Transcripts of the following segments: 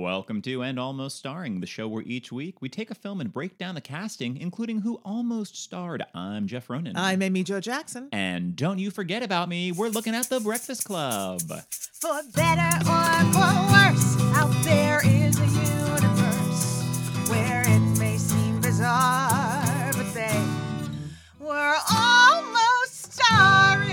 Welcome to And Almost Starring, the show where each week we take a film and break down the casting, including who almost starred. I'm Jeff Ronan. I'm Amy Jo Jackson. And don't you forget about me, we're looking at The Breakfast Club. For better or for worse, out there is a universe where it may seem bizarre, but they were almost starring.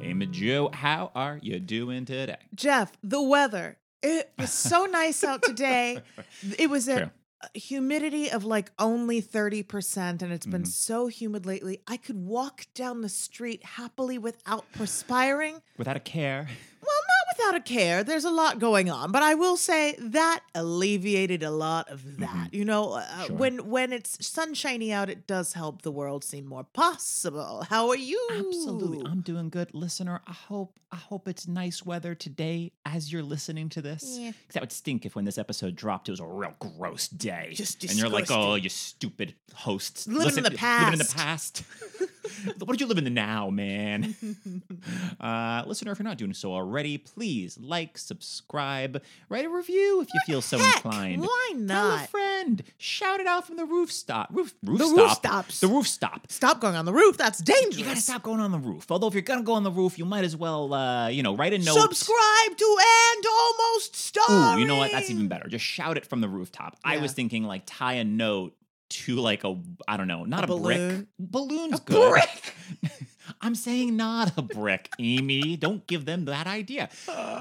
Amy Jo, how are you doing today? Jeff, the weather. It was so nice out today. It was a, humidity of like only 30%, and it's been Mhm. so humid lately. I could walk down the street happily without perspiring. Without a care. Well, without a care. There's a lot going on, but I will say that alleviated a lot of that. You know, uh, Mm-hmm. Sure. when when it's sunshiny out, it does help the world seem more possible. How are you? Absolutely. I'm doing good. Listener, I hope I hope it's nice weather today as you're listening to this. Yeah. That would stink if when this episode dropped it was a real gross day. Just and you're like, oh, you stupid hosts. Living in the past, Living in the past. what did you live in the now, man? uh, listener, if you're not doing so already, please like, subscribe, write a review if you feel so Heck, inclined. why Tell a not? friend. Shout it out from the rooftop. Roof, roof The stop. roof stops. The roof stop. Stop going on the roof. That's dangerous. You gotta stop going on the roof. Although if you're gonna go on the roof, you might as well, uh, you know, write a note. Subscribe to and almost Ooh, you know what? That's even better. Just shout it from the rooftop. I was thinking like tie a note to like a I don't know, not a, A brick. balloon? Balloon's A good. brick? I'm saying not a brick, Amy. Don't give them that idea.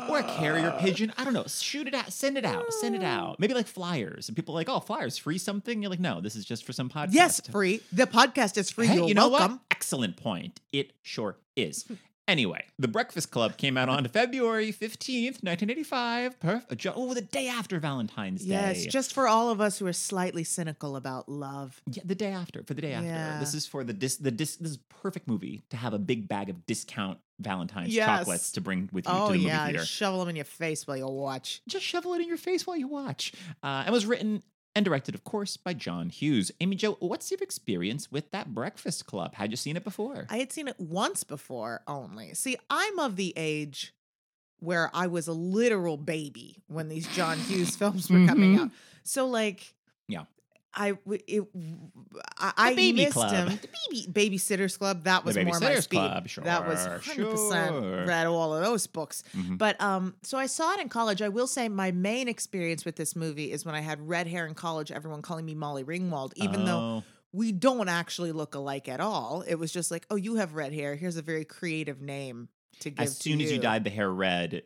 Or a carrier uh. pigeon. I don't know. Shoot it out. Send it out. Send it out. Maybe like flyers. And people are like, oh, flyers, free something. You're like, no, this is just for some podcast. Yes, free. The podcast is free. Hey, You're you know welcome. what? Excellent point. It sure is. Anyway, The Breakfast Club came out on February 15th, 1985. Perf- oh, the day after Valentine's Day. Yes, just for all of us who are slightly cynical about love. yeah, the day after, for the day after. Yeah. This is for the dis- the dis- this is perfect movie to have a big bag of discount Valentine's Yes. chocolates to bring with you Oh to the movie yeah, theater. shovel them in your face while you watch. Just shovel it in your face while you watch. Uh, and was written and directed, of course, by John Hughes. Amy Jo, what's your experience with that Breakfast Club? Had you seen it before? I had seen it once before only. See, I'm of the age where I was a literal baby when these John Hughes films were coming Mhm. out. So like, Yeah. I it, I, I Baby missed Club. him. The baby babysitters club. That was more my speed. Club, That was sure, 100 percent sure. read all of those books. Mhm. But um, so I saw it in college. I will say my main experience with this movie is when I had red hair in college. Everyone calling me Molly Ringwald, even though Oh. we don't actually look alike at all. It was just like, oh, you have red hair. Here's a very creative name to give. As soon to as you dyed the hair red,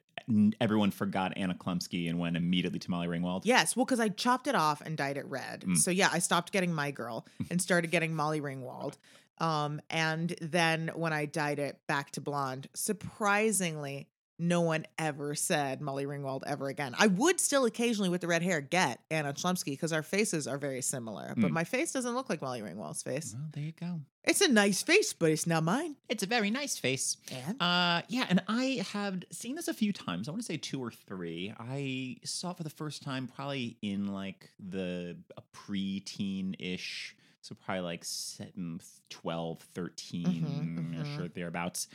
everyone forgot Anna Chlumsky and went immediately to Molly Ringwald. Yes, well, because I chopped it off and dyed it red. Mm. So yeah, I stopped getting my girl and started getting Molly Ringwald. Um, and then when I dyed it back to blonde, surprisingly, no one ever said Molly Ringwald ever again. I would still occasionally with the red hair get Anna Chlumsky because our faces are very similar, but Mm. my face doesn't look like Molly Ringwald's face. Well, there you go. It's a nice face, but it's not mine. It's a very nice face. And Uh, yeah, and I have seen this a few times. I want to say two or three. I saw it for the first time probably in like the a pre-teen ish, so probably like se- mm, 12, 13, mhm. sure thereabouts.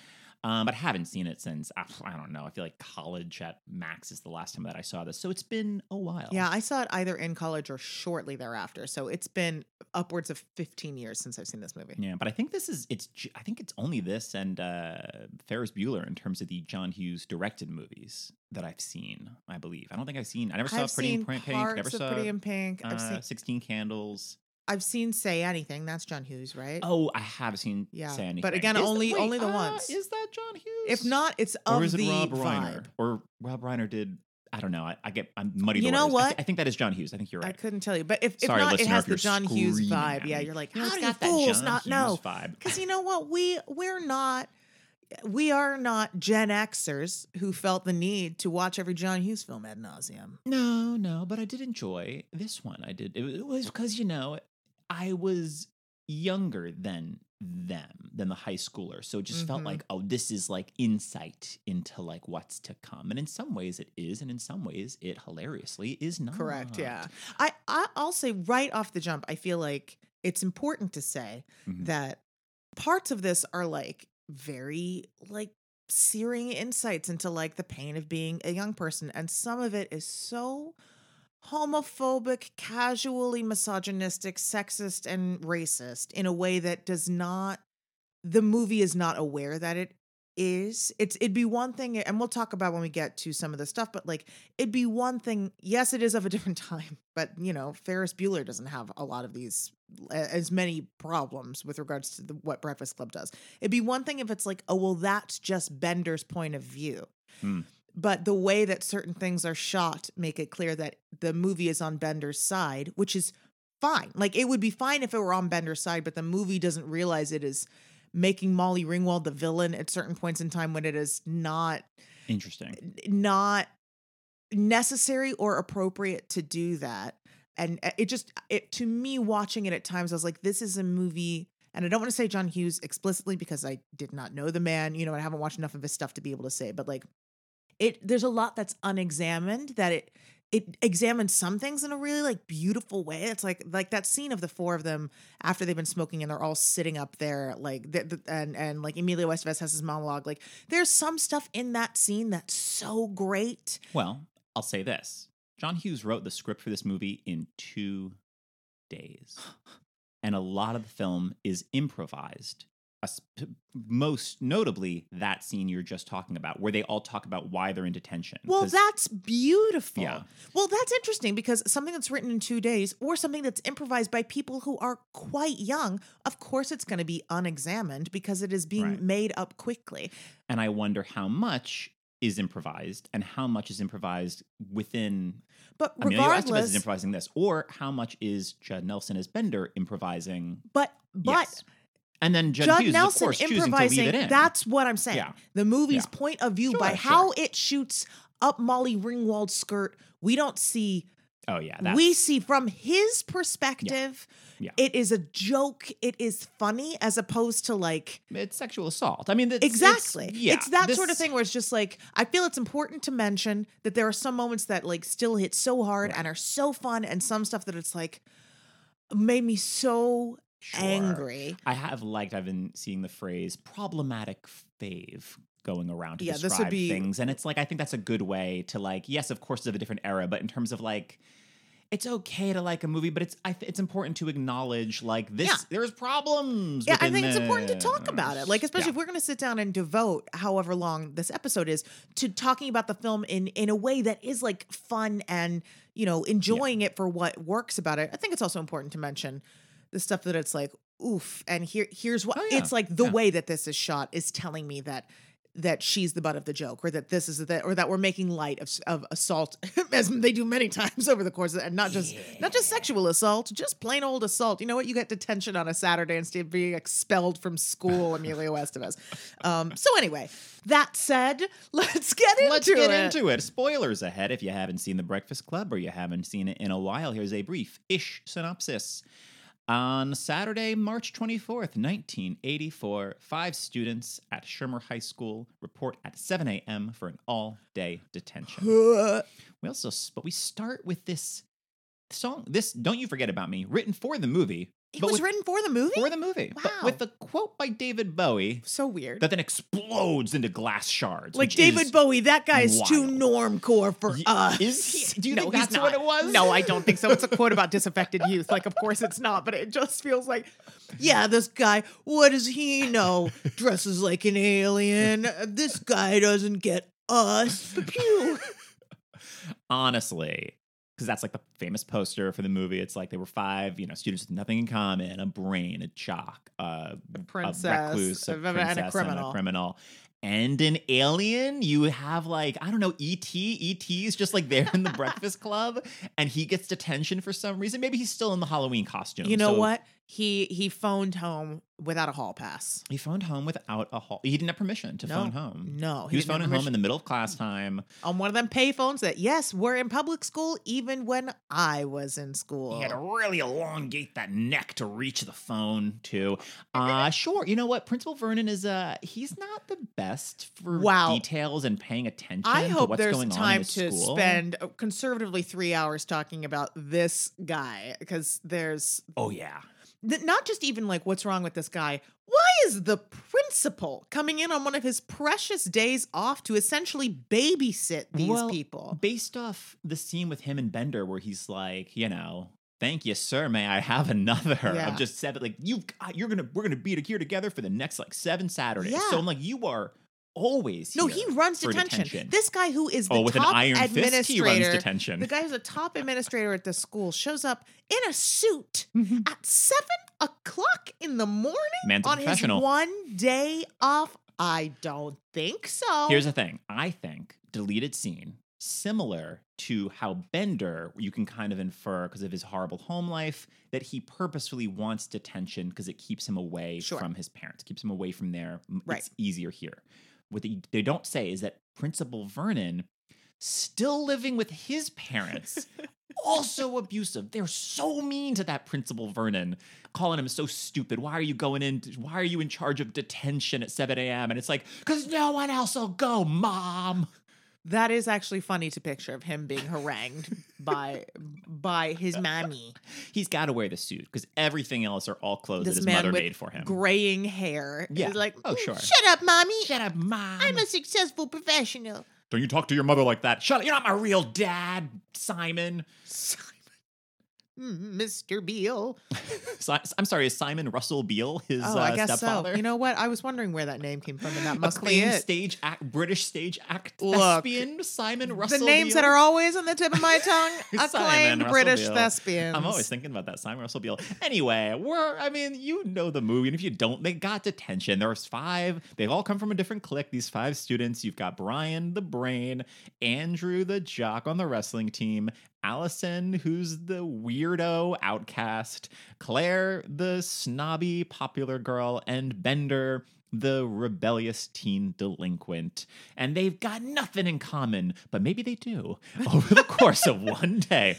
Um, but I haven't seen it since ah, I don't know. I feel like college at max is the last time that I saw this, so it's been a while. yeah, I saw it either in college or shortly thereafter. So it's been upwards of 15 years since I've seen this movie. Yeah, but I think this is it's. I think it's only this and uh, Ferris Bueller in terms of the John Hughes directed movies that I've seen. I believe. I don't think I've seen. I never saw I've Pretty in Pink. Pink. Never saw Pretty in Pink. I've uh, seen Sixteen Candles. I've seen Say Anything. That's John Hughes, right? Oh, I have seen. Yeah, Say but again, Is the- only- wait, only the uh, once. Is that John Hughes? If not, it's or of is it the Rob vibe. Reiner? Or Rob Reiner did. I don't know. I, I get. I'm muddy. You know what? I, think that is John Hughes. I think you're right. I couldn't tell you, but if, if Sorry, not, it listener, has if you're the John Hughes vibe. Yeah, you're like, how do you fools John not Hughes know? Because you know what, we we're not. We are not Gen Xers who felt the need to watch every John Hughes film ad nauseum. No, no, but I did enjoy this one. I did. It was because you know I was younger than them than the high schooler, so it just felt Mhm. like oh, this is like insight into like what's to come, and in some ways it is, and in some ways it hilariously is not. Correct. Yeah. I, I I'll say right off the jump, I feel like it's important to say Mhm. that parts of this are like very like searing insights into like the pain of being a young person and some of it is so homophobic, casually misogynistic, sexist and racist in a way that does not the movie is not aware that it is. It's it'd be one thing and we'll talk about when we get to some of the stuff but like it'd be one thing yes it is of a different time but you know Ferris Bueller doesn't have a lot of these as many problems with regards to the, what Breakfast Club does. It'd be one thing if it's like oh well that's just Bender's point of view. Hmm. But the way that certain things are shot make it clear that the movie is on Bender's side which is fine like it would be fine if it were on Bender's side but the movie doesn't realize it is making Molly Ringwald the villain at certain points in time when it is not Interesting. not necessary or appropriate to do that. And uh, it just it to me watching it at times I was like this is a movie and I don't want to say John Hughes explicitly because I did not know the man, you know, I haven't watched enough of his stuff to be able to say, but like it there's a lot that's unexamined that it it examines some things in a really like beautiful way. It's like like that scene of the four of them after they've been smoking and they're all sitting up there like th- th- and and like Emilio Estevez has his monologue. Like there's some stuff in that scene that's so great. Well, I'll say this John Hughes wrote the script for this movie in two days. And a lot of the film is improvised. Most notably, that scene you're just talking about, where they all talk about why they're in detention. well that's beautiful. Yeah. Well, that's interesting because something that's written in two days or something that's improvised by people who are quite young, of course, it's going to be unexamined because it is being Right. made up quickly. and I wonder how much is improvised and how much is improvised within But Emilio Estevez regardless, is improvising this, or how much is Judd Nelson as Bender improvising? but but Yes. And then Judd Hughes, Nelson of course, choosing to leave improvising. That's what I'm saying. Yeah. The movie's Yeah. point of view Sure, by sure. how it shoots up Molly Ringwald's skirt, we don't see. oh yeah, that's, we see from his perspective. Yeah. It is a joke. It is funny as opposed to like it's sexual assault. I mean, it's, exactly. It's, yeah, it's that sort of thing where it's just like I feel it's important to mention that there are some moments that like still hit so hard and are so fun, and some stuff that it's like made me so Sure. angry. I have liked. I've been seeing the phrase "problematic fave" going around to Yeah, this describe would be- things, and it's like I think that's a good way to like. Yes, of course, it's of a different era, but in terms of like. It's okay to like a movie, but it's I th- it's important to acknowledge like this. Yeah. There's problems. Yeah, I think it's important to talk about it. Like, especially Yeah. if we're going to sit down and devote however long this episode is to talking about the film in in a way that is like fun and you know enjoying it for what works about it. I think it's also important to mention the stuff that it's like oof, and here here's what Oh, yeah. it's like. The Yeah. way that this is shot is telling me that that she's the butt of the joke, or that this is the, or that we're making light of of assault, as they do many times over the course, of, and not just not just sexual assault, just plain old assault. You know what? You get detention on a Saturday instead of being expelled from school, Emilio Estevez. Um, so anyway, that said, let's get into it. Let's get it. into it. Spoilers ahead if you haven't seen The Breakfast Club or you haven't seen it in a while. Here's a brief ish synopsis. On Saturday, March 24th, 1984, five students at Shermer High School report at 7 a.m. for an all day detention. We also, but we start with this song. This "Don't You Forget About Me," written for the movie, It but was with, written for the movie. for the movie, but Wow. with a quote by David Bowie so weird. that then explodes into glass shards. like David Bowie, that guy is too wild. normcore for Y- us. is he? Do you no, think that's what it was? No, I don't think so. It's a quote about disaffected youth. Like, of course it's not, but it just feels like, yeah, this guy, what does he know? Dresses like an alien. This guy doesn't get us. Pew. honestly because that's like the famous poster for the movie it's like they were five you know students with nothing in common a brain a jock uh, a princess, recluse a and a princess criminal. criminal and an alien you have like i don't know ET. et is just like there in the breakfast club and he gets detention for some reason maybe he's still in the halloween costume You know So what? He he phoned home without a hall pass. he phoned home without a hall he didn't have permission to No. phone home No, he, was phoning home in the middle of class time on one of them pay phones that yes, we're in public school even when I was in school. He had to really elongate that neck to reach the phone too. Uh sure. You know what? Principal Vernon is uh he's not the best for Wow. details and paying attention I to hope what's there's going on in time to school. spend uh, conservatively three hours talking about this guy because there's Oh yeah. Th- not just even like what's wrong with this guy. Why is the principal coming in on one of his precious days off to essentially babysit these Well, people? Based off the scene with him and Bender, where he's like, you know, thank you, sir. May I have another? Yeah. I'm just seven. Like you, you're gonna, we're gonna be here together for the next like seven Saturdays. Yeah. So I'm like, you are always No, he runs for detention. This guy who is the oh, with an top iron fist, he runs administrator, detention. the guy who's a top administrator at the school, shows up in a suit Mhm. at seven o'clock in the morning Man's on his one day off. I don't think so. Here's the thing. I think deleted scene similar to how Bender, you can kind of infer because of his horrible home life that he purposefully wants detention because it keeps him away Sure. from his parents, keeps him away from there. Right. It's easier here. What they, they don't say is that Principal Vernon, still living with his parents, also abusive. They're so mean to that Principal Vernon, calling him so stupid. Why are you going in? Why are you in charge of detention at 7 a.m.? And it's like, because no one else will go, mom. That is actually funny to picture of him being harangued by by his mammy. He's got to wear the suit because everything else are all clothes that his man mother made for him. Graying hair. Yeah. Is like, Oh, "Mm, sure. Shut up, mommy. Shut up, mom. I'm a successful professional. Don't you talk to your mother like that. Shut up. You're not my real dad, Simon. Simon. Mm, Mr. Beale. Si- I'm sorry, is Simon Russell Beale his Oh, uh, guess stepfather? so. You know what? I was wondering where that name came from, and that must be it. stage act, British stage act Look, thespian Simon Russell. the names that are always on the tip of my tongue. Acclaimed British Beale. thespians. I'm always thinking about that Simon Russell Beale. Anyway, we're I mean, you know the movie, and if you don't, they got detention. There's five. They've all come from a different clique. These five students. You've got Brian the brain, Andrew the jock on the wrestling team, Allison, who's the weirdo outcast, Claire, the snobby popular girl, and Bender, the rebellious teen delinquent. And they've got nothing in common, but maybe they do over the course of one day.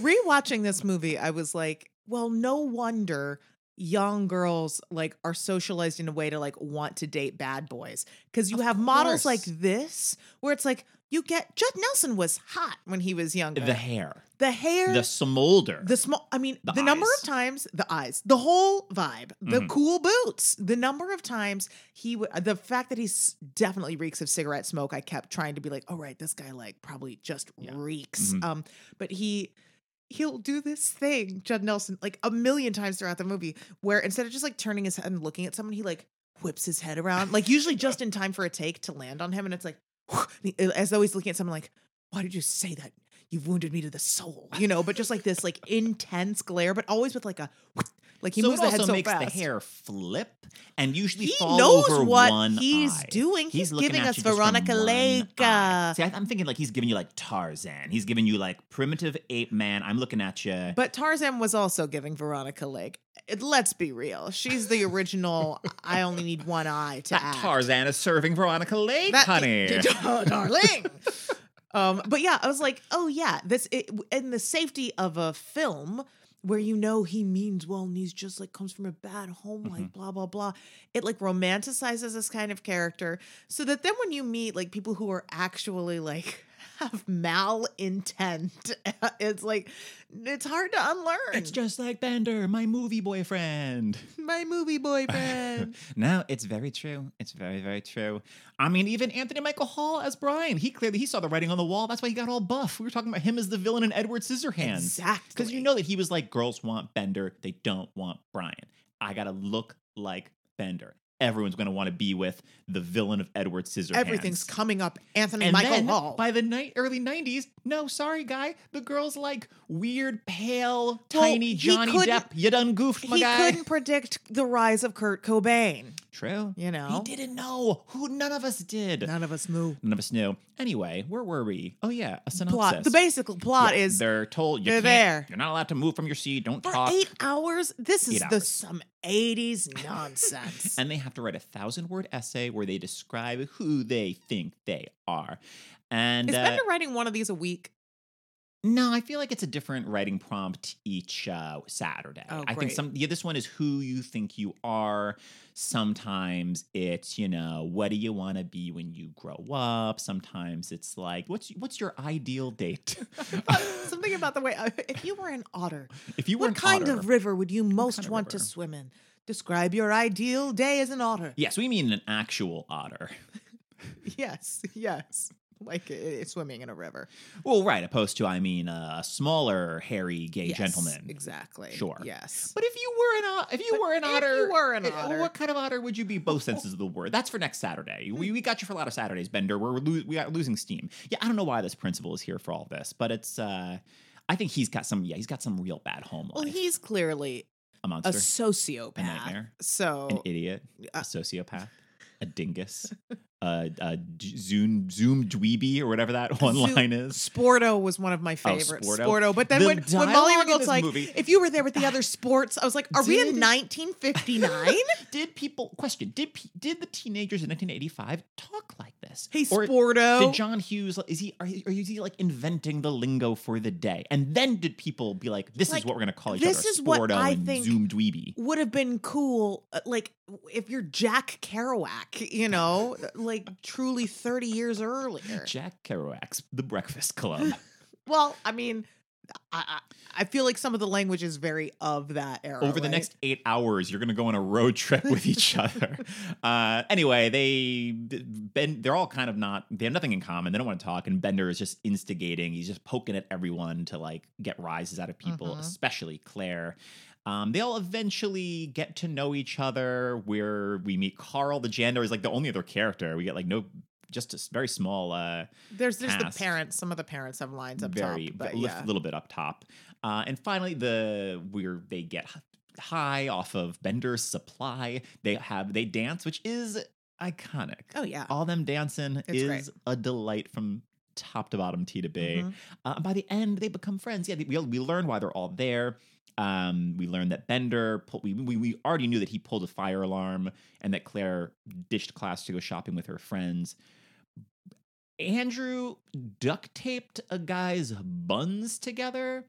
Rewatching this movie, I was like, well, no wonder young girls like are socialized in a way to like want to date bad boys because you Of have models like this where it's like you get Judd Nelson was hot when he was younger. The hair, the hair, the smolder. the small i mean The the, number of times the eyes the whole vibe the Mhm. cool boots the number of times he would the fact that he's definitely reeks of cigarette smoke i kept trying to be like oh right this guy like probably just Yeah. reeks Mhm. um but he he'll do this thing judd nelson like a million times throughout the movie where instead of just like turning his head and looking at someone he like whips his head around like usually just in time for a take to land on him and it's like Uh, as though he's looking at someone like why did you say that you've wounded me to the soul you know but just like this like intense glare but always with like a like he so moves the head so makes fast the hair flip and usually he knows what he's eye. doing he's, looking giving us you just from veronica lake See, I, I'm thinking like he's giving you like Tarzan. He's giving you like primitive ape man. I'm looking at you. but tarzan was also giving veronica lake It- let's be real she's the original i only need one eye to that act Tarzan is serving Veronica Lake, That- honey. darling. um, but yeah, I was like, oh yeah, this it, in the safety of a film where you know he means well and he's just like comes from a bad home, like blah blah blah. It like romanticizes this kind of character, so that then when you meet like people who are actually like have malintent, it's like it's hard to unlearn. it's just like Bender, my movie boyfriend. my movie boyfriend. no, it's very true. It's very, very true. I mean, even Anthony Michael Hall as Brian, he clearly he saw the writing on the wall. That's why he got all buff. We were talking about him as the villain in Edward Scissorhands. exactly. Because you know that he was like, girls want Bender, they don't want Brian. I gotta look like Bender. Everyone's gonna want to be with the villain of Edward Scissorhands. everything's coming up. Anthony and Michael then, Hall. by the night early 90s, no, sorry, guy. The girl's like weird, pale, Well, tiny he Johnny Depp. You done goofed, my he guy. couldn't predict the rise of Kurt Cobain. True. You know, He didn't know. Who none of us did. none of us knew. None of us knew. Anyway, where were we? Oh yeah, a synopsis. Plot. The basic plot Yeah, is they're told you they're there. You're not allowed to move from your seat. Don't for talk. eight hours. This is Eight the hours. some eighties nonsense. and they have to write a thousand word essay where they describe who they think they are. And is uh, Bender writing one of these a week? No, I feel like it's a different writing prompt each uh, Saturday. Oh, I think some yeah, this one is who you think you are. Sometimes it's you know what do you want to be when you grow up. Sometimes it's like what's what's your ideal date? Something about the way if you were an otter, if you were what kind otter, of river would you most kind of want to swim in? Describe your ideal day as an otter. Yes, we mean an actual otter. Yes, yes. Like swimming in a river. Well, right, opposed to I mean a smaller, hairy, gay Yes, gentleman. Exactly. Sure. Yes. But if you were an o- if you But were an if otter, you were an eh, otter- what kind of otter would you be? Both senses of the word. That's for next Saturday. We, we got you for a lot of Saturdays, Bender. We're lo- we got losing steam. Yeah, I don't know why this principal is here for all this, but it's. uh I think he's got some. Yeah, he's got some real bad home Well, he's clearly a a sociopath. a nightmare, So an idiot, a uh, sociopath, a dingus, a, a zoom zoom dweeby or whatever that one Zoo- line is. Sporto was one of my oh, favorites. Sporto. Sporto. But then The when, when Molly Ringwald's like, movie- if you were there with the other sports, I was like, are we in 1959? Did people question? Did did the teenagers in 1985 talk like this? hey, Or Sporto. Did John Hughes is he are, he- is he like inventing the lingo for the day? And then did people be like, "This Like, is what we're going to call each this other"? This is what Sporto I and think- Zoom dweeby. would have been cool, uh, like if you're Jack Kerouac, you know, like truly 30 years earlier. Jack Kerouac's The Breakfast Club. Well, I mean, I, I I feel like some of the language is very of that era. Over the right? next eight hours, you're going to go on a road trip with each other. Uh, anyway, they Ben, they're all kind of not. They have nothing in common. They don't want to talk. And Bender is just instigating. He's just poking at everyone to like get rises out of people, Mhm. especially Claire. Um, they all eventually get to know each other. Where we meet Carl, the janitor, is like the only other character. We get like no, just a very small. Uh, there's there's the parents. Some of the parents have lines up very top, but a yeah. little bit up top. Uh, and finally, the where they get high off of Bender's supply. They have they dance, which is iconic. Oh yeah. All them dancing It's is great. a delight from top to bottom, T to B. Mhm. Uh, by the end, they become friends. Yeah, they, we we learn why they're all there. Um, we learned that Bender, pull, we, we we already knew that he pulled a fire alarm, and that Claire ditched class to go shopping with her friends. Andrew duct taped a guy's buns together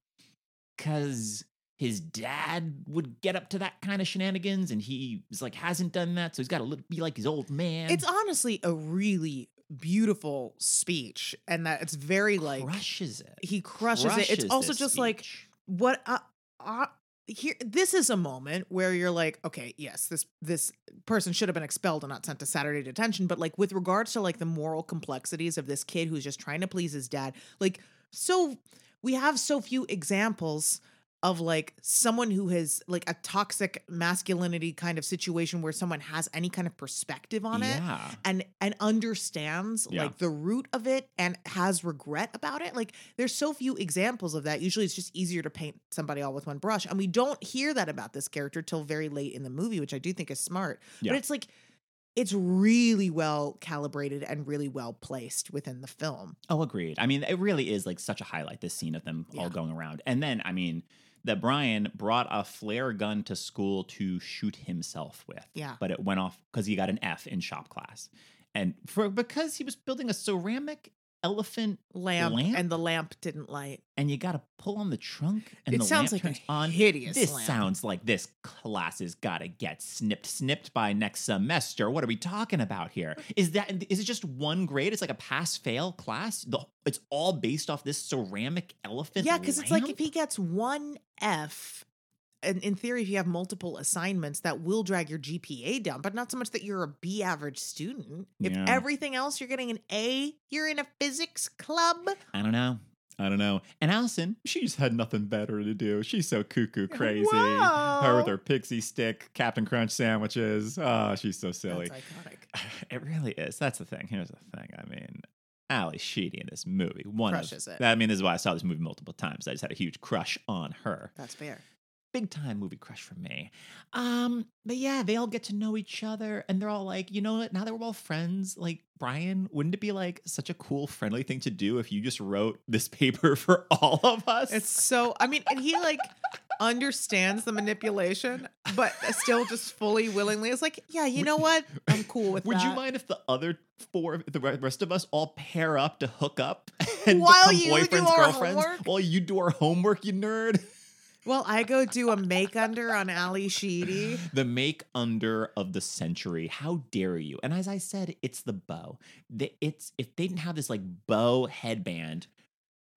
because his dad would get up to that kind of shenanigans, and he was like hasn't done that, so he's got to be like his old man. It's honestly a really beautiful speech, and that it's very like crushes it. he crushes, it. It's also just like what uh, uh, here this is a moment where you're like okay yes this this person should have been expelled and not sent to saturday detention but like with regards to like the moral complexities of this kid who's just trying to please his dad like so we have so few examples of like someone who has like a toxic masculinity kind of situation where someone has any kind of perspective on it yeah. and and understands Yeah. like the root of it and has regret about it like there's so few examples of that usually it's just easier to paint somebody all with one brush and we don't hear that about this character till very late in the movie which i do think is smart Yeah. but it's like it's really well calibrated and really well placed within the film Oh, agreed. I mean, it really is like such a highlight. This scene of them all going around, and then I mean that Brian brought a flare gun to school to shoot himself with. Yeah. but it went off because he got an F in shop class, and for because he was building a ceramic elephant, lamp, Lamp? and the lamp didn't light and you got to pull on the trunk, and It the sounds lamp like a on. hideous This lamp. sounds like this class has got to get snipped, snipped by next semester. What are we talking about here? Is that is it just one grade? It's like a pass fail class. The, it's all based off this ceramic elephant. yeah because it's like if he gets one f in theory if you have multiple assignments that will drag your gpa down but not so much that you're a b average student if Yeah. everything else you're getting an a you're in a physics club I don't know. I don't know. And Allison, she just had nothing better to do. She's so cuckoo crazy. Her Whoa. with her pixie stick, Captain Crunch sandwiches. Oh, she's so silly. That's iconic It really is. That's the thing. Here's the thing. I mean, Ally Sheedy in this movie. One Crushes of, it. I mean, this is why I saw this movie multiple times. I just had a huge crush on her. that's fair Big time movie crush for me. Um, but yeah, they all get to know each other and they're all like, you know what? Now that we're all friends, like Brian, wouldn't it be like such a cool, friendly thing to do if you just wrote this paper for all of us? it's so i mean and he like understands the manipulation but still just fully willingly is like yeah you know what i'm cool with Would that you mind if the other four, the rest of us, all pair up to hook up and While become you do boyfriends, our girlfriends, homework? while you do our homework, you nerd? well i go do a make under on ally sheedy the make under of the century. How dare you? And as I said, it's the bow. The, it's if they didn't have this like bow headband,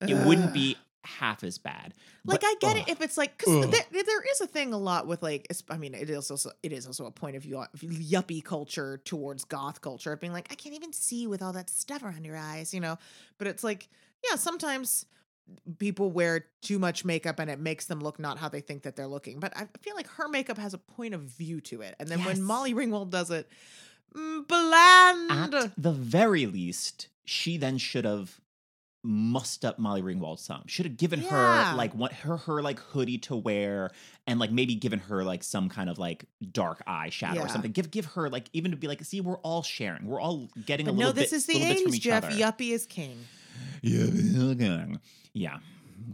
it wouldn't be half as bad. Like But, I get ugh, it if it's like because Ugh. there, there is a thing a lot with like I mean it is also it is also a point of view yuppie culture towards goth culture of being like I can't even see with all that stuff around your eyes you know but it's like yeah sometimes people wear too much makeup and it makes them look not how they think that they're looking but I feel like her makeup has a point of view to it and then Yes. when Molly Ringwald does it mm, bland at the very least, she then should have mussed up Molly Ringwald some. Should have given Yeah. her like what her her like hoodie to wear and like maybe given her like some kind of like dark eyeshadow Yeah. or something. Give give her like even to be like, see, we're all sharing. We're all getting but a no little this bit, is the little bits from 80s Jeff other. yuppie is king Yeah. Yeah.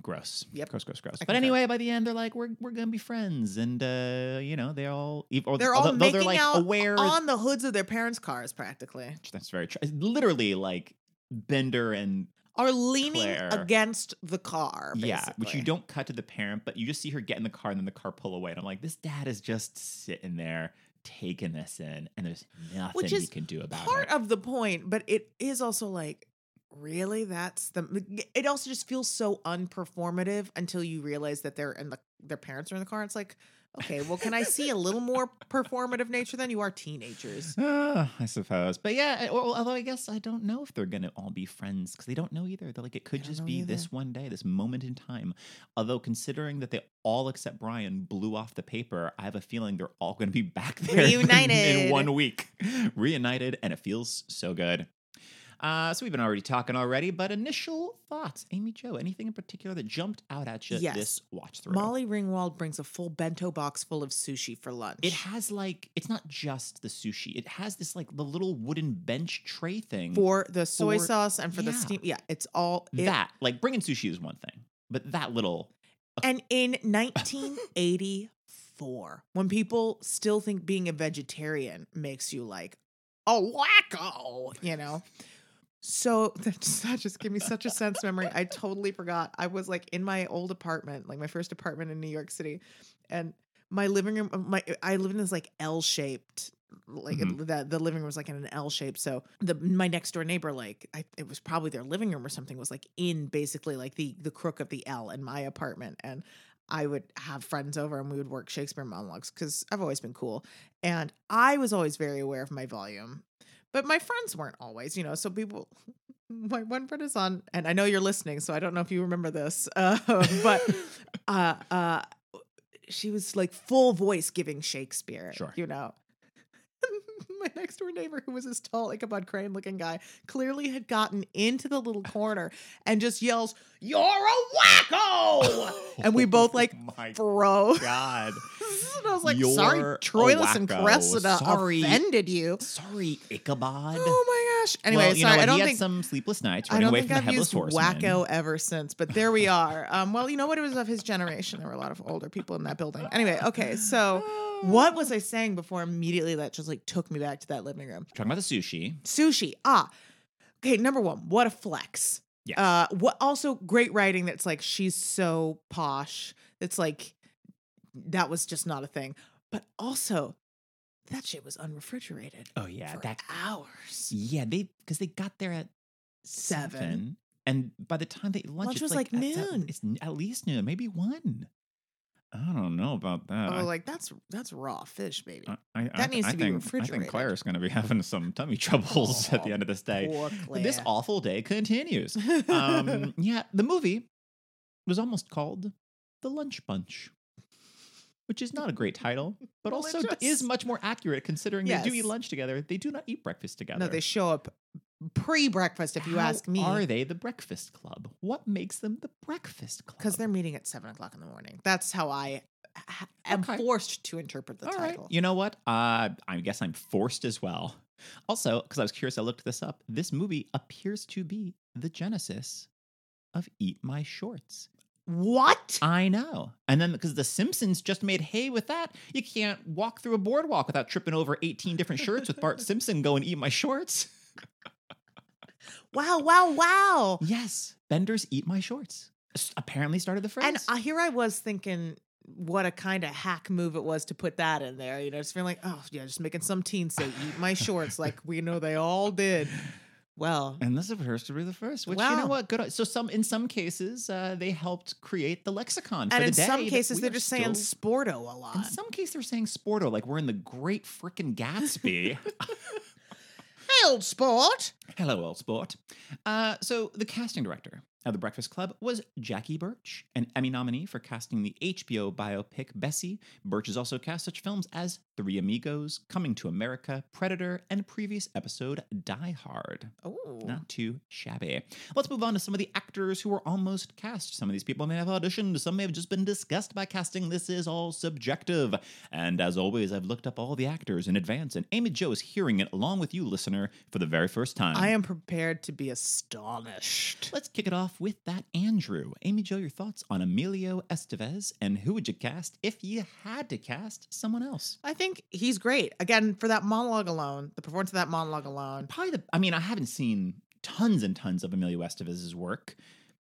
Gross. Yep. Gross, gross, gross. I But concur. anyway, by the end, they're like, we're we're gonna be friends, and uh, you know, they all, or, they're all making they're like out aware. on the hoods of their parents' cars practically that's very true. Literally, like Bender and are leaning Claire. against the car. yeah, which you don't cut to the parent, but you just see her get in the car and then the car pull away. And I'm like, this dad is just sitting there taking this in, and there's nothing Which he is can do about part it. of the point, but it is also like, really, that's the. It also just feels so unperformative until you realize that they're and the their parents are in the car. It's like, okay, well, can I see a little more performative nature? than you are teenagers. Ah, I suppose, but yeah. Well, although I guess I don't know if they're gonna all be friends because they don't know either. They're like, it could just be either. this one day, this moment in time. Although considering that they all except Brian blew off the paper, I have a feeling they're all gonna be back there in- in, one week, reunited, and it feels so good. Uh, so we've been already talking already, but initial thoughts, Amy Jo, anything in particular that jumped out at you Yes. this watch through? Molly Ringwald brings a full bento box full of sushi for lunch. It has like it's not just the sushi. It has this like the little wooden bench tray thing. for the soy For- sauce and for the steam. Yeah, it's all it- that like bringing sushi is one thing, but that little And in 1984, when people still think being a vegetarian makes you like a wacko, you know? So that just, that just gave me such a sense memory. I totally forgot. I was like in my old apartment, like my first apartment in New York City, and my living room, my I live in this like L shaped, like Mhm. the the living room was like in an L shape. So the my next door neighbor, like I, it was probably their living room or something, was like in basically like the the crook of the L in my apartment, and I would have friends over and we would work Shakespeare monologues because I've always been cool, and I was always very aware of my volume, but my friends weren't always, you know. So people. My one friend is on, and I know you're listening, so I don't know if you remember this, uh, but uh, uh, she was like full voice giving Shakespeare. Sure. You know. My next door neighbor, who was this tall Ichabod Crane looking guy, clearly had gotten into the little corner and just yells, You're a wacko! and we both like Oh my froze. god. and I was like, You're Sorry, Troilus and. Cressida Sorry. offended you. Sorry, Ichabod. Oh my gosh. Anyway, well, you sorry, know, I don't he think had some sleepless nights I running don't away think from I've the headless horseman. wacko ever since, but there we are. Um, well, you know what? It was of his generation. There were a lot of older people in that building. Anyway, okay, so what was I saying before immediately that just like took me back to that living room? Talking about the sushi. Sushi. Ah, okay. Number one, what a flex. Yeah. Uh, what also great writing that's like she's so posh. It's like that was just not a thing. But also, that shit was unrefrigerated Oh yeah, for that hours. yeah they because they got there at Seven. seven, and by the time they lunch, Lunch it's was like, like at noon. it's at least noon, maybe one. I don't know about that. Oh, I- like that's that's raw fish, baby. I, I, That needs I to be think, I refrigerated. think Claire's going to be having some tummy troubles at the end of this day. This awful day continues. Um, yeah, the movie was almost called The Lunch Bunch, which is not a great title, but also is much more accurate considering they do eat lunch together. They do not eat breakfast together. no, they show up pre-breakfast. If you How ask me, Are they the Breakfast Club? What makes them the Breakfast Club? because they're meeting at seven o'clock in the morning. That's how I am Okay. forced to interpret the All right. title. You know what? Uh, I guess I'm forced as well. Also, because I was curious, I looked this up. This movie appears to be the genesis of Eat My Shorts. What? I know. And then because The Simpsons just made hay with that, you can't walk through a boardwalk without tripping over 18 different shirts with Bart Simpson going, Eat My Shorts. Wow! Wow! Wow! Yes. Bender's Eat My Shorts. Apparently started the phrase. And uh, here I was thinking, what a kind of hack move it was to put that in there. You know, just feeling like, oh yeah, just making some teen say "eat my shorts," like we know they all did. Well, And this appears to be the first, which you know what? Good. So some in some cases uh, they helped create the lexicon for and in some cases they're just saying sporto a lot. In some cases they're saying sporto, like we're in the Great Frickin' Gatsby. Hey, old sport. Hello, old sport. Uh, so the casting director of The Breakfast Club was Jackie Burch, an Emmy nominee for casting the HBO biopic Bessie. Burch has also cast such films as Three Amigos, Coming to America, Predator, and previous episode Die Hard. Oh, Not too shabby. Let's move on to some of the actors who were almost cast. Some of these people may have auditioned, some may have just been discussed by casting. This is all subjective. And as always, I've looked up all the actors in advance, and Amy Jo is hearing it along with you, listener, for the very first time. I am prepared to be astonished. Let's kick it off with that Andrew. Amy Jo, your thoughts on Emilio Estevez, and who would you cast if you had to cast someone else? I think he's great. Again, for that monologue alone, the performance of that monologue alone. probably the I mean, I haven't seen tons and tons of Emilio Estevez's work.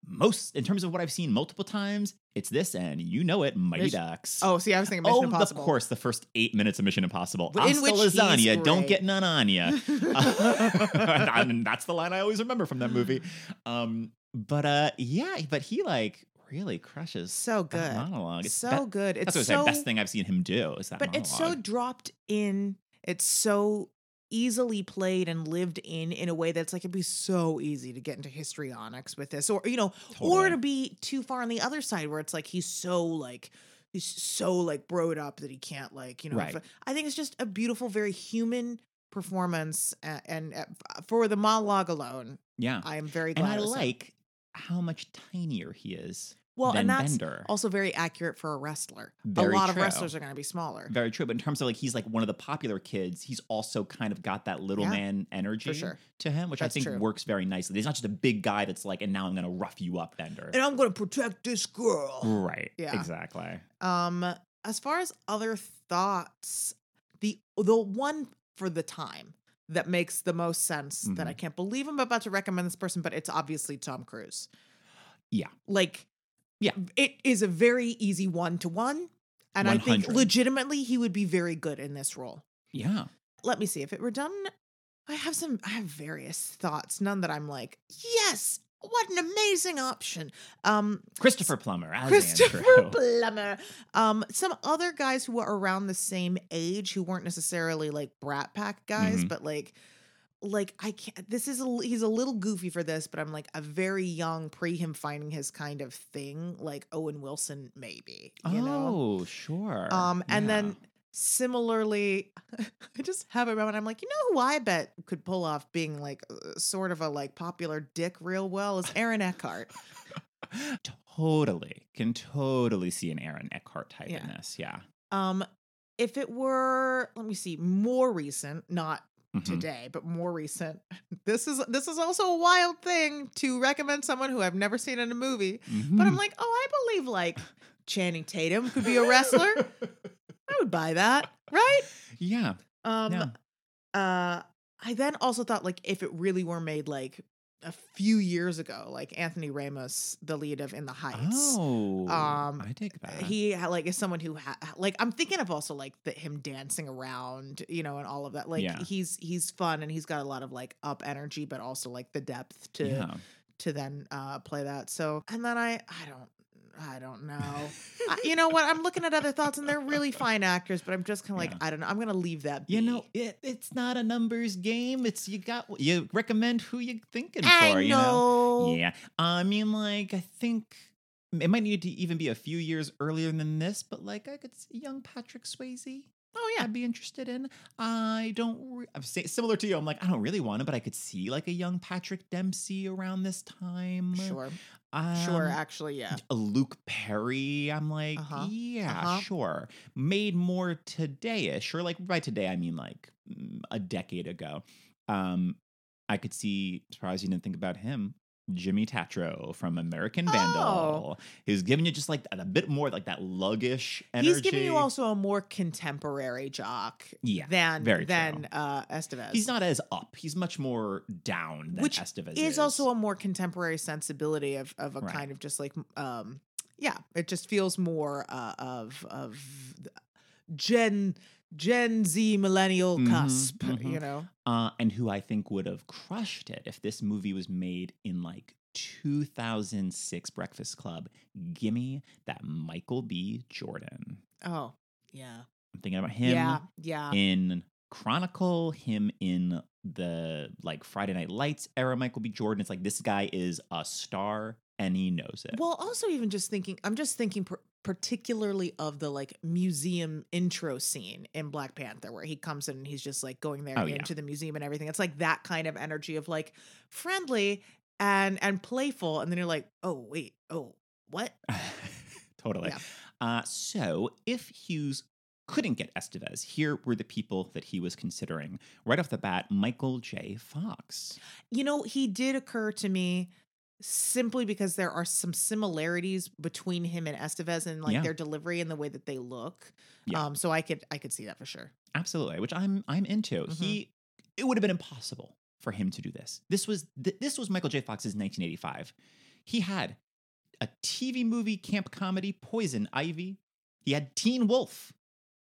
Most in terms of what I've seen multiple times, it's this and you know it, Mighty Mission- Ducks. Oh, see, I was thinking Mission oh, Impossible. of course, the first eight minutes of Mission Impossible. In Hasta which lasagna, don't get none on ya. and that's the line I always remember from that movie. Um, but uh, yeah, but he like really crushes So good. monologue. It's so be- good. It's That's so say. Best thing I've seen him do is that. but it's so dropped in. It's so easily played and lived in in a way that's like it'd be so easy to get into histrionics with this or you know or to be too far on the other side where it's like he's so like he's so like broed up that he can't like you know Right. i think it's just a beautiful very human performance and, and uh, for the monologue alone yeah. i am very glad and I it like how much tinier he is. well and that's Bender. also very accurate for a wrestler Very a lot of wrestlers are going to be smaller Very true. But in terms of like he's like one of the popular kids, he's also kind of got that little Yeah, man energy sure. to him, which That's I think true. works very nicely. He's not just a big guy that's like, and now I'm gonna rough you up, Bender. and i'm going to protect this girl Right. Yeah. Exactly. Um, as far as other thoughts, the the one for the time that makes the most sense that I Mhm. can't believe I'm about to recommend this person, but it's obviously Tom Cruise. Yeah. Like, Yeah. it is a very easy one to one, and I think legitimately he would be very good in this role. Yeah. Let me see if it were done. I have some. I have various thoughts. None that I'm like, yes, what an amazing option. Um, Christopher Plummer as Christopher Andrew. Plummer. Um, some other guys who were around the same age who weren't necessarily like Brat Pack guys, Mhm. but like, like I can't. This is a he's a little goofy for this, but I'm like a very young pre him finding his kind of thing, like Owen Wilson maybe. You know. oh, sure. Um, and Yeah. then similarly, I just have it around. I'm like, you know who I bet could pull off being like uh, sort of a like popular dick real well is Aaron Eckhart. totally can totally see an Aaron Eckhart type Yeah. in this. Yeah. Um, if it were, let me see, more recent, not Mhm. today, but more recent. This is this is also a wild thing to recommend someone who I've never seen in a movie. But I'm Mhm. like, oh, I believe like Channing Tatum could be a wrestler. I would buy that, right? yeah. Um, Yeah. uh, I then also thought like if it really were made like a few years ago, like Anthony Ramos, the lead of In the Heights. Oh, Um, I take that. he like is someone who ha- like I'm thinking of also like the him dancing around, you know, and all of that. Like Yeah. he's he's fun and he's got a lot of like up energy, but also like the depth to yeah. to then uh play that. So and then I I don't I don't know. I, you know what? I'm looking at other thoughts and they're really fine actors, but I'm just kind of like Yeah. I don't know. I'm gonna leave that. Be. You know, it, it's not a numbers game. It's you got you recommend who you thinking I for. know. You know, yeah. I mean, like I think it might need to even be a few years earlier than this, but like I could see young Patrick Swayze. Oh yeah. I'd be interested in. I don't. Re- I'm say, similar to you. I'm like I don't really want to, but I could see like a young Patrick Dempsey around this time. Sure. Sure. Um, Actually, yeah. Luke Perry. I'm like, Uh-huh, yeah, uh-huh. sure. Made more today-ish, or like by today I mean like mm, a decade ago. Um, I could see. Surprised you didn't think about him. Jimmy Tatro from American Vandal. Oh. Was giving you just like a bit more like that luggish energy. He's giving you also a more contemporary jock yeah. than very than uh Estevez. He's not as up. He's much more down than Which Estevez is also a more contemporary sensibility of of a Right. kind of just like um yeah, it just feels more uh, of of Gen Gen Z millennial Mhm, cusp, mhm. you know. uh, and who I think would have crushed it if this movie was made in like 2006 Breakfast Club. Gimme that Michael B. Jordan. Oh, yeah. I'm thinking about him yeah, yeah. in Chronicle, him in the like Friday Night Lights era. Michael B. Jordan. It's like this guy is a star and he knows it. Well, also even just thinking, I'm just thinking par- particularly of the like museum intro scene in Black Panther, where he comes in and he's just like going there Oh, yeah. into the museum and everything. It's like that kind of energy of like friendly and and playful, and then you're like, oh wait, oh what? totally. Yeah. Uh, so if Hughes couldn't get Estevez, here were the people that he was considering. Right off the bat, Michael J. Fox. You know, he did occur to me simply because there are some similarities between him and Estevez and like Yeah. their delivery and the way that they look. Yeah. Um, so I could I could see that for sure. Absolutely, which I'm I'm into. Mhm. He it would have been impossible for him to do this. This was th- this was Michael J. Fox's 1985. He had a TV movie camp comedy Poison Ivy. He had Teen Wolf.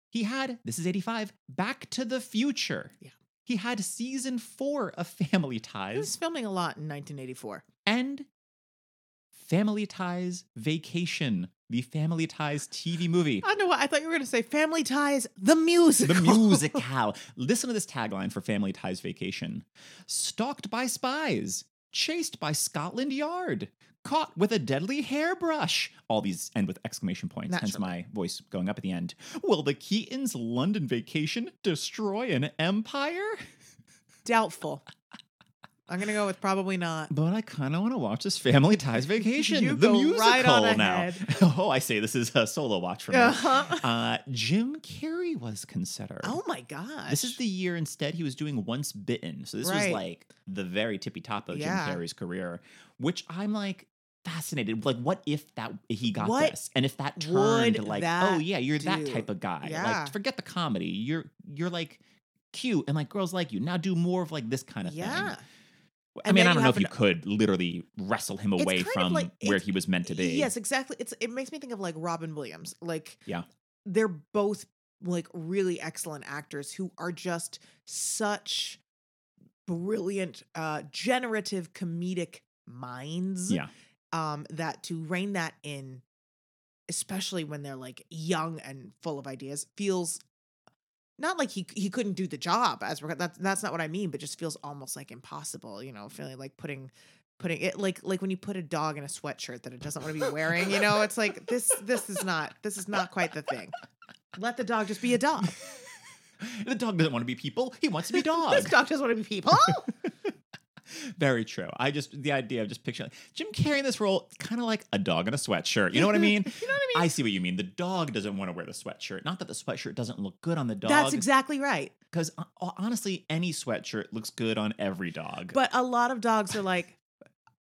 He had this is 85 Back to the Future. Yeah. He had season 4 of Family Ties. He was filming a lot in 1984. And Family Ties Vacation, the Family Ties TV movie. I know what I thought you were going to say. Family Ties, the musical. The musical. Listen to this tagline for Family Ties Vacation Stalked by spies, chased by Scotland Yard, caught with a deadly hairbrush. All these end with exclamation points, hence my voice going up at the end. Will the Keatons' London vacation destroy an empire? Doubtful. I'm going to go with probably not. But I kind of want to watch this Family Ties Vacation, You the musical right on now. oh, I say this is a solo watch for me. Uh-huh. Uh, Jim Carrey was considered. Oh my gosh. This is the year instead he was doing Once Bitten. So this was like the very tippy top of Yeah. Jim Carrey's career, which I'm like fascinated. Like, what if that he got What this, and if that turned like, that oh yeah, you're that type of guy. Yeah. Like, forget the comedy. You're you're like cute, and like girls like you. Now do more of like this kind of Yeah. thing. I And mean, I don't know if you an- could literally wrestle him away from like- where he was meant to be. Yes, exactly. It's it makes me think of like Robin Williams. Like Yeah. they're both like really excellent actors who are just such brilliant uh generative comedic minds. Yeah. Um that to rein that in especially when they're like young and full of ideas feels not like he he couldn't do the job as we're that's that's not what I mean, but just feels almost like impossible, you know, feeling like putting putting it like like when you put a dog in a sweatshirt that it doesn't want to be wearing, you know, it's like this this is not this is not quite the thing. Let the dog just be a dog. the dog doesn't want to be people; he wants to be dog. This dog doesn't want to be people. Very true. I just the idea of just picturing Jim Carrey in this role, kind of like a dog in a sweatshirt. You know what I mean? you know what I mean? I see what you mean. The dog doesn't want to wear the sweatshirt. Not that the sweatshirt doesn't look good on the dog. That's exactly right. because honestly, any sweatshirt looks good on every dog. But a lot of dogs are like,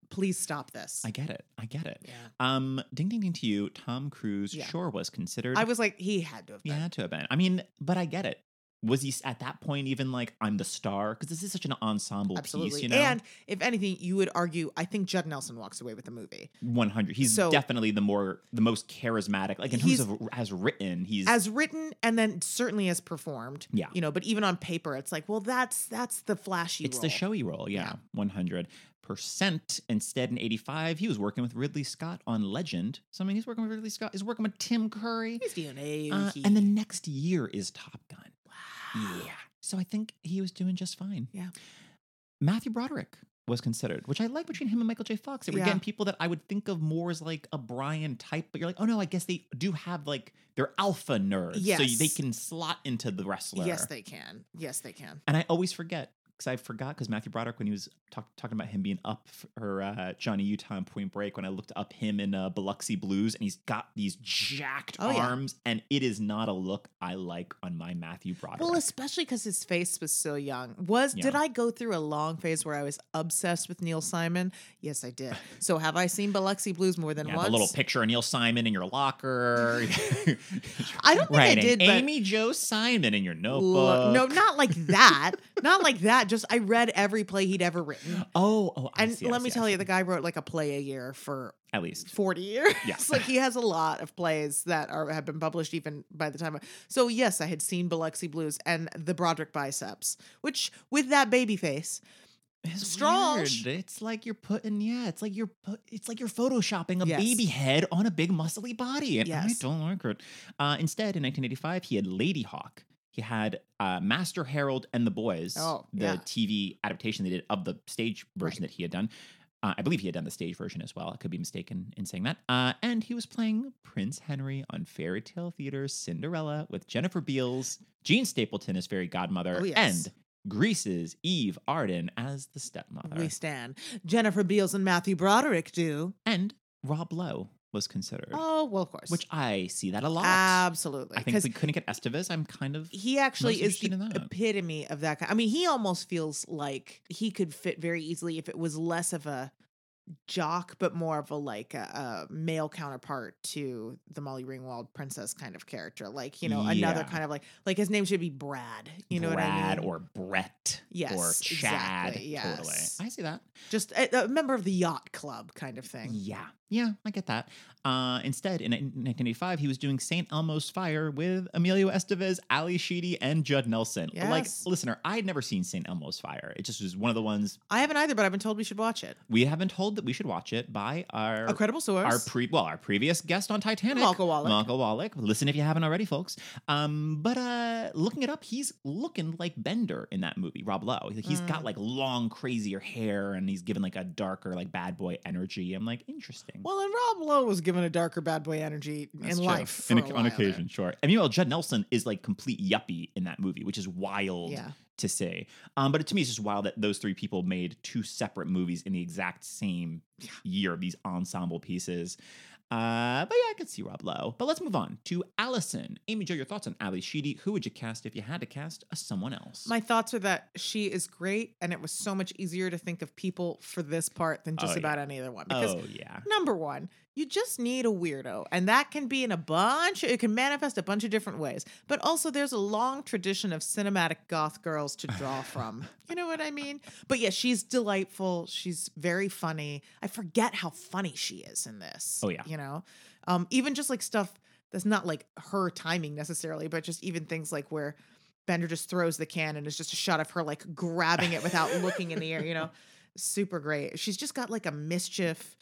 please stop this. I get it. I get it. yeah. Um, ding ding ding to you. Tom Cruise Yeah. sure was considered. I was like, he had to have he had to have been. I mean, but I get it. Was he at that point even like I'm the star? Because this is such an ensemble Absolutely. piece, you know. And if anything, you would argue, I think Judd Nelson walks away with the movie. 100. He's So- definitely the more the most charismatic. Like in terms of as written, he's As written and then certainly as performed. Yeah. You know, but even on paper, it's like, well, that's that's the flashy it's role. the showy role. Yeah, Yeah. 100 percent. Instead, in 85, he was working with Ridley Scott on Legend. So I mean, he's working with Ridley Scott. He's working with Tim Curry. He's doing a Uh, and the next year is Top Gun. Yeah. So I think he was doing just fine. Yeah. Matthew Broderick was considered, which I like between him and Michael J. Fox. They were Yeah. getting people that I would think of more as like a Brian type, but you're like, oh no, I guess they do have like they're alpha nerds, so they can slot into the wrestler. Yes, they can. Yes, they can. And I always forget because I forgot because Matthew Broderick when he was talk, talking about him being up for uh, Johnny Utah in Point Break when I looked up him in uh, Biloxi Blues and he's got these jacked Oh, yeah. arms and it is not a look I like on my Matthew Broderick. Well, especially because his face was so young. Was did I go through a long phase where I was obsessed with Neil Simon? Yes, I did. So have I seen Biloxi Blues more than yeah, once? the little picture of Neil Simon in your locker. I don't think I did, but- Amy Jo Simon in your Lo- notebook. no, not like that. not like that just I read every play he'd ever written. Oh, oh, I And see, I let me see, tell you, the guy wrote like a play a year for at least 40 years. Yes. like he has a lot of plays that are have been published even by the time. Of, so yes, I had seen Biloxi Blues and the Broderick Biceps, which with that baby face, It's Strange. weird. It's like you're putting, yeah, it's like you're put, it's like you're photoshopping a Yes. baby head on a big muscly body, and I Yes. don't like it. Uh, instead, in 1985, he had Ladyhawke. He had uh, Master Harold and the Boys, Oh, the yeah. TV adaptation they did of the stage version that he had done. Uh, I believe he had done the stage version as well. I could be mistaken in saying that. Uh, and he was playing Prince Henry on Faerie Tale Theatre's Cinderella with Jennifer Beals, Jean Stapleton as fairy godmother, Oh, yes. and Grease's Eve Arden as the stepmother. we stand. Jennifer Beals and Matthew Broderick do. And Rob Lowe was considered, Oh well, of course. which I see that a lot. absolutely I think we couldn't get Estevez, I'm kind of he actually is the epitome of that kind. I mean, he almost feels like he could fit very easily if it was less of a jock, but more of a like a, a male counterpart to the Molly Ringwald princess kind of character. Like you know, another kind of like like his name should be Brad. You know Brad what I mean? Brad or Brett Yes. or Chad. exactly, Totally. yes. I see that. just a, a member of the yacht club kind of thing. Yeah. Yeah, I get that. Uh, instead, in 1985, he was doing St. Elmo's Fire with Emilio Estevez, Ally Sheedy, and Judd Nelson. Like, listener, I had never seen St. Elmo's Fire. It just was one of the ones I haven't either, but I've been told we should watch it. we have been told that we should watch it by our A credible source. our pre well our previous guest on Titanic, Malcolm Wallach. Malcolm Wallach. Listen if you haven't already, folks. Um, but uh, looking it up, he's looking like Bender in that movie. Rob Lowe. He's got Mm. like long, crazier hair, and he's given like a darker, like bad boy energy. I'm like interesting. Well, and Rob Lowe was given a darker bad boy energy That's in true. life In for a- a on occasion, there. sure. And meanwhile, Judd Nelson is like complete yuppie in that movie, which is wild Yeah. to say. Um, but to me, it's just wild that those three people made two separate movies in the exact same year. Of these ensemble pieces. Uh, but yeah, I could see Rob Lowe. But let's move on to Allison. Amy Jo, your thoughts on Ally Sheedy? Who would you cast if you had to cast a someone else? My thoughts are that she is great, and it was so much easier to think of people for this part than just Oh, yeah. about any other one. Because oh yeah, number one, you just need a weirdo, and that can be in a bunch. It can manifest a bunch of different ways. But also, there's a long tradition of cinematic goth girls to draw from. You know what I mean? But yeah, she's delightful. She's very funny. I forget how funny she is in this. Oh, yeah. you know, um, even just like stuff that's not like her timing necessarily, but just even things like where. Bender just throws the can and it's just a shot of her like grabbing it without looking in the air, you know. Super great. She's just got like a mischief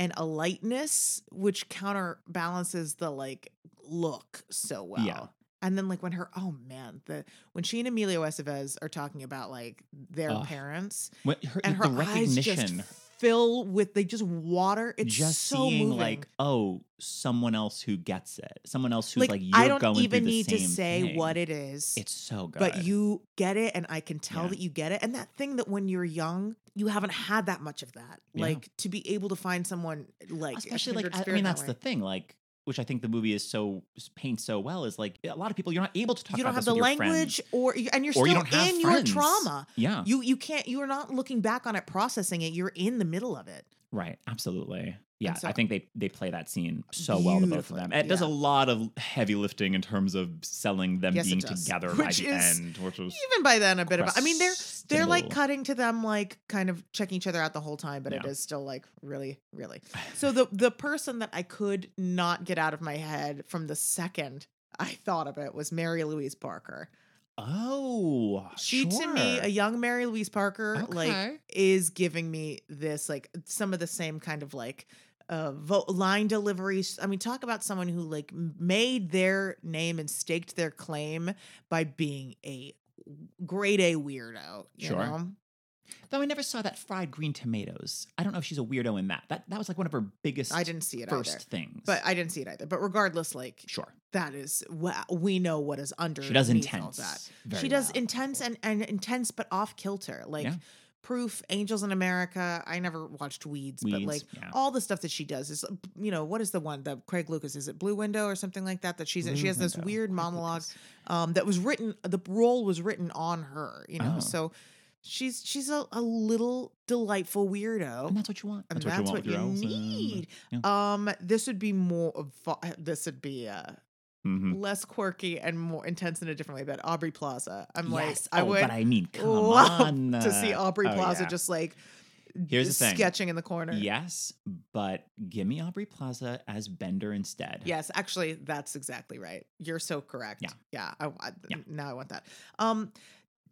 and a lightness which counterbalances the like look so well. Yeah. And then like when her oh man, the when she and Emilio Estevez are talking about like their Ugh. parents her, and her eyes recognition. just fill with they just water. It's just so seeing moving. like oh someone else who gets it someone else who's like, like, I you're don't going even need to say thing. what it is. it's so good but you get it and i can tell Yeah. that you get it and that thing that when you're young you haven't had that much of that Yeah. like to be able to find someone like especially like I- I mean that's way. the thing like which I think the movie is so paints so well is like a lot of people you're not able to talk you don't about have the language or and you're or still you in friends. your trauma. Yeah. You you can't you're not looking back on it processing it you're in the middle of it. Right. Absolutely yeah so- I think they they play that scene so well the both of them. It does a lot of heavy lifting in terms of selling them Yes, being together by Which the end which was even by then a bit of i mean they're they're like cutting to them like kind of checking each other out the whole time but it Yeah. is still like really really. So the the person that i could not get out of my head from the second i thought of it was mary louise parker. Oh she to me a young mary louise parker Okay. like is giving me this like some of the same kind of like uh vo- line deliveries i mean talk about someone who like made their name and staked their claim by being a grade a weirdo you Sure. know? Though I never saw that fried green tomatoes. I don't know if she's a weirdo in that. That that was like one of her biggest i didn't see it first either things. but i didn't see it either but regardless like sure. that is wow we know what is under She does all intense. that she does well. intense and, and intense but off kilter like Yeah. Proof angels in america i never watched weeds, but like yeah. all the stuff that she does is you know what is the one the craig lucas is it blue window or something like that that she's in she Blue has this Window. weird Craig monologue um that was written the role was written on her you know Oh. so she's she's a, a little delightful weirdo And that's what you want. and That's, that's what what you you want with your elves, and- need. yeah. Um, this would be more. of This would be uh Mhm. less quirky and more intense in a different way. But Aubrey Plaza, I'm yes. like, I oh, would but I mean, come love on. to see Aubrey oh, Plaza yeah. just like Here's the thing. sketching in the corner. Yes, but give me Aubrey Plaza as Bender instead. Yes, actually, that's exactly right. You're so correct. Yeah. yeah. I, I- Yeah. Now I want that. Um,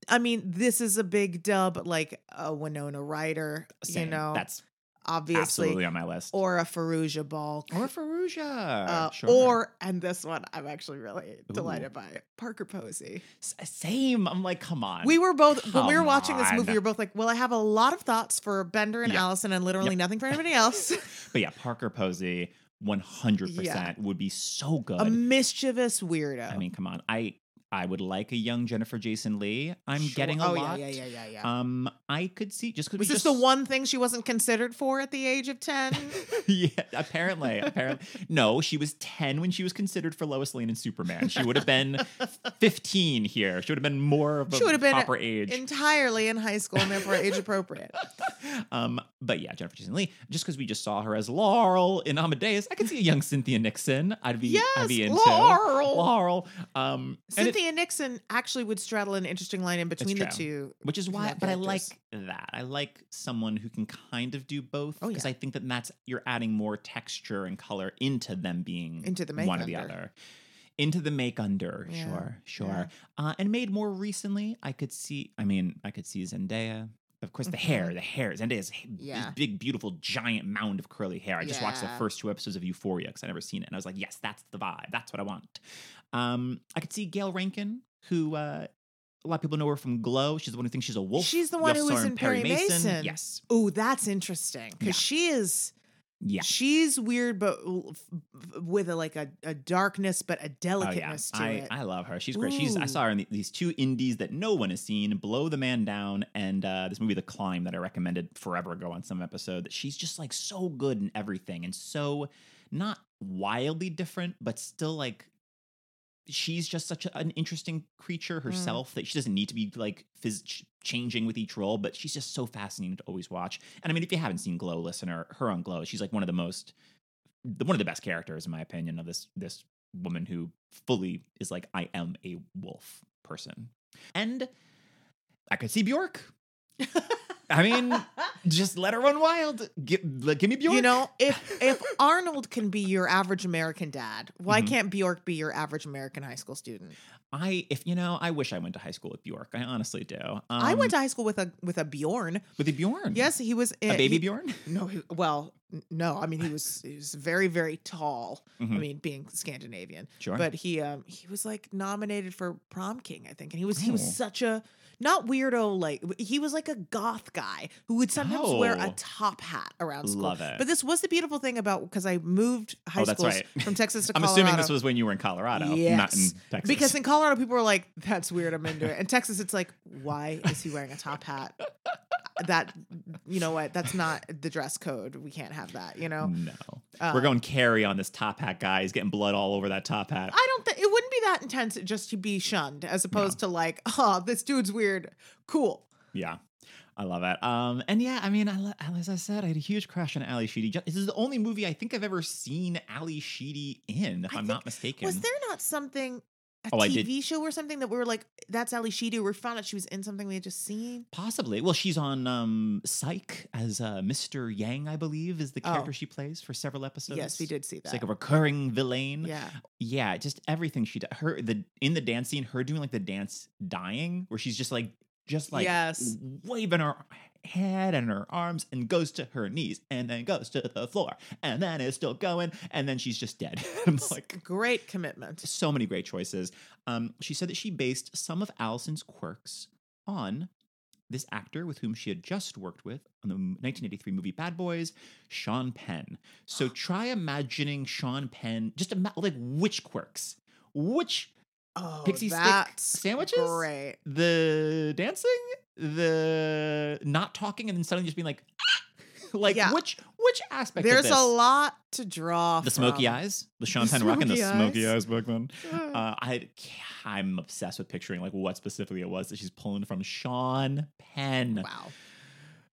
I mean, this is a big dub, like a Winona Ryder. Same. You know, that's obviously, absolutely on my list. or a Fairuza Balk. or Fairuza. Uh, sure. Or and this one I'm actually really delighted by Parker Posey. S- same. I'm like, come on. We were both when we were Come watching this movie. on. We were both like, "Well, I have a lot of thoughts for Bender and Yeah. Allison, and literally nothing for anybody else." but yeah, Parker Posey, 100 Yeah. percent would be so good. a mischievous weirdo. I mean, come on. I I would like a young Jennifer Jason Lee. I'm Sure. getting a oh, lot. Yeah, yeah, yeah, yeah, yeah. Um, I could see just because Was this the one thing she wasn't considered for at the age of 10? yeah, apparently, apparently. No, she was 10 when she was considered for Lois Lane and Superman. She would have been 15 here. She would have been more of a She would have been proper age. Entirely in high school and therefore age appropriate. um, but yeah, Jennifer Jason Lee. Just because we just saw her as Laurel in Amadeus, I could see a young Cynthia Nixon. I'd be, I'd be Yes, into Laurel. Laurel. Um, and it- Cynthia Nixon actually would straddle an interesting line in between the two. which is why but i like that i like someone who can kind of do both Oh, because yeah. i think that that's you're adding more texture and color into them being Into the one or the other into the make under Yeah, sure sure yeah. uh, and made more recently i could see i mean i could see zendaya of course, the hair, Mhm. the hair. Zendaya's this Yeah. big, beautiful, giant mound of curly hair. I just watched the first two episodes of Euphoria because I never seen it, and I was like, yes, that's the vibe. That's what I want. Um, I could see Gayle Rankin, who uh, a lot of people know her from Glow. She's the one who thinks she's a wolf. She's the one who was in Perry Mason. Yes. Oh, that's interesting because Yeah. she is Yeah. she's weird, but l- f- f- with a like a, a darkness, but a Oh yeah, delicateness to I, it. I love her. She's great. She's I saw her in the- these two indies that no one has seen, Blow the Man Down, and uh, this movie The Climb that I recommended forever ago on some episode. That she's just like so good in everything and so not wildly different, but still like she's just such a, an interesting creature mm. herself that she doesn't need to be like phys- changing with each role, but she's just so fascinating to always watch. And I mean, if you haven't seen Glow, listener, her on Glow, she's like one of the most, the, one of the best characters in my opinion of this this woman who fully is like I am a wolf person, and I could see Bjork. I mean, just let her run wild. Give, give me Bjork. You know, if if Arnold can be your average American dad, why Mhm. can't Bjork be your average American high school student? I if you know, I wish I went to high school with Bjork. I honestly do. Um, I went to high school with a with a Bjorn. with a Bjorn. Yes, he was a uh, baby he- Bjorn. No, he, well, no. I mean, he was he was very very tall. I Mhm. mean, being Scandinavian, Sure. but he um he was like nominated for prom king, I think, and he was he was Oh. such a not weirdo like he was like a goth guy who would sometimes wear a Oh. top hat around school. Love it. But this was the beautiful thing about because I moved high Oh, schools right. from Texas to I'm Colorado. assuming this was when you were in Colorado, not in Yes. Texas. Because in Colorado, people were like, "That's weird. I'm into it." In Texas, it's like, "Why is he wearing a top hat?" That you know what? That's not the dress code. We can't have that. You know. no, Uh, we're going carry on this top hat guy. He's getting blood all over that top hat. I don't think it wouldn't be that intense just to be shunned, as opposed to like, "Oh, this dude's weird." Cool. Yeah. I love it. Um, and yeah, I mean, I, as I said, I had a huge crush on Ally Sheedy. This is the only movie I think I've ever seen Ally Sheedy in, if I I'm think- not mistaken. Was there not something? A Oh, I did- TV show or something that we were like, that's Ally Sheedy. We found out she was in something we had just seen. Possibly. Well, she's on um, Psych as uh, Mr. Yang, I believe, is the Oh. character she plays for several episodes. yes, we did see that. It's like a recurring villain. yeah. Yeah, just everything she does. Her the in the dance scene, her doing like the dance dying, where she's just like just like Yes. waving her head and her arms and goes to her knees and then goes to the floor and then is still going and then she's just dead. I'm like Great commitment. so many great choices. Um, she said that she based some of Allison's quirks on this actor with whom she had just worked with on the 1983 movie Bad Boys, Sean Penn. So try imagining Sean Penn, just ima- like which quirks? Which Oh, Pixie stick sandwiches? Great. the dancing, the not talking, and then suddenly just being like, like Yeah. which which aspect? of There's this? a lot to draw. The smoky eyes, the Sean The Penn rocking the smoky smoky eyes. eyes back then. Uh, I I'm obsessed with picturing like what specifically it was that she's pulling from Sean Penn. Wow.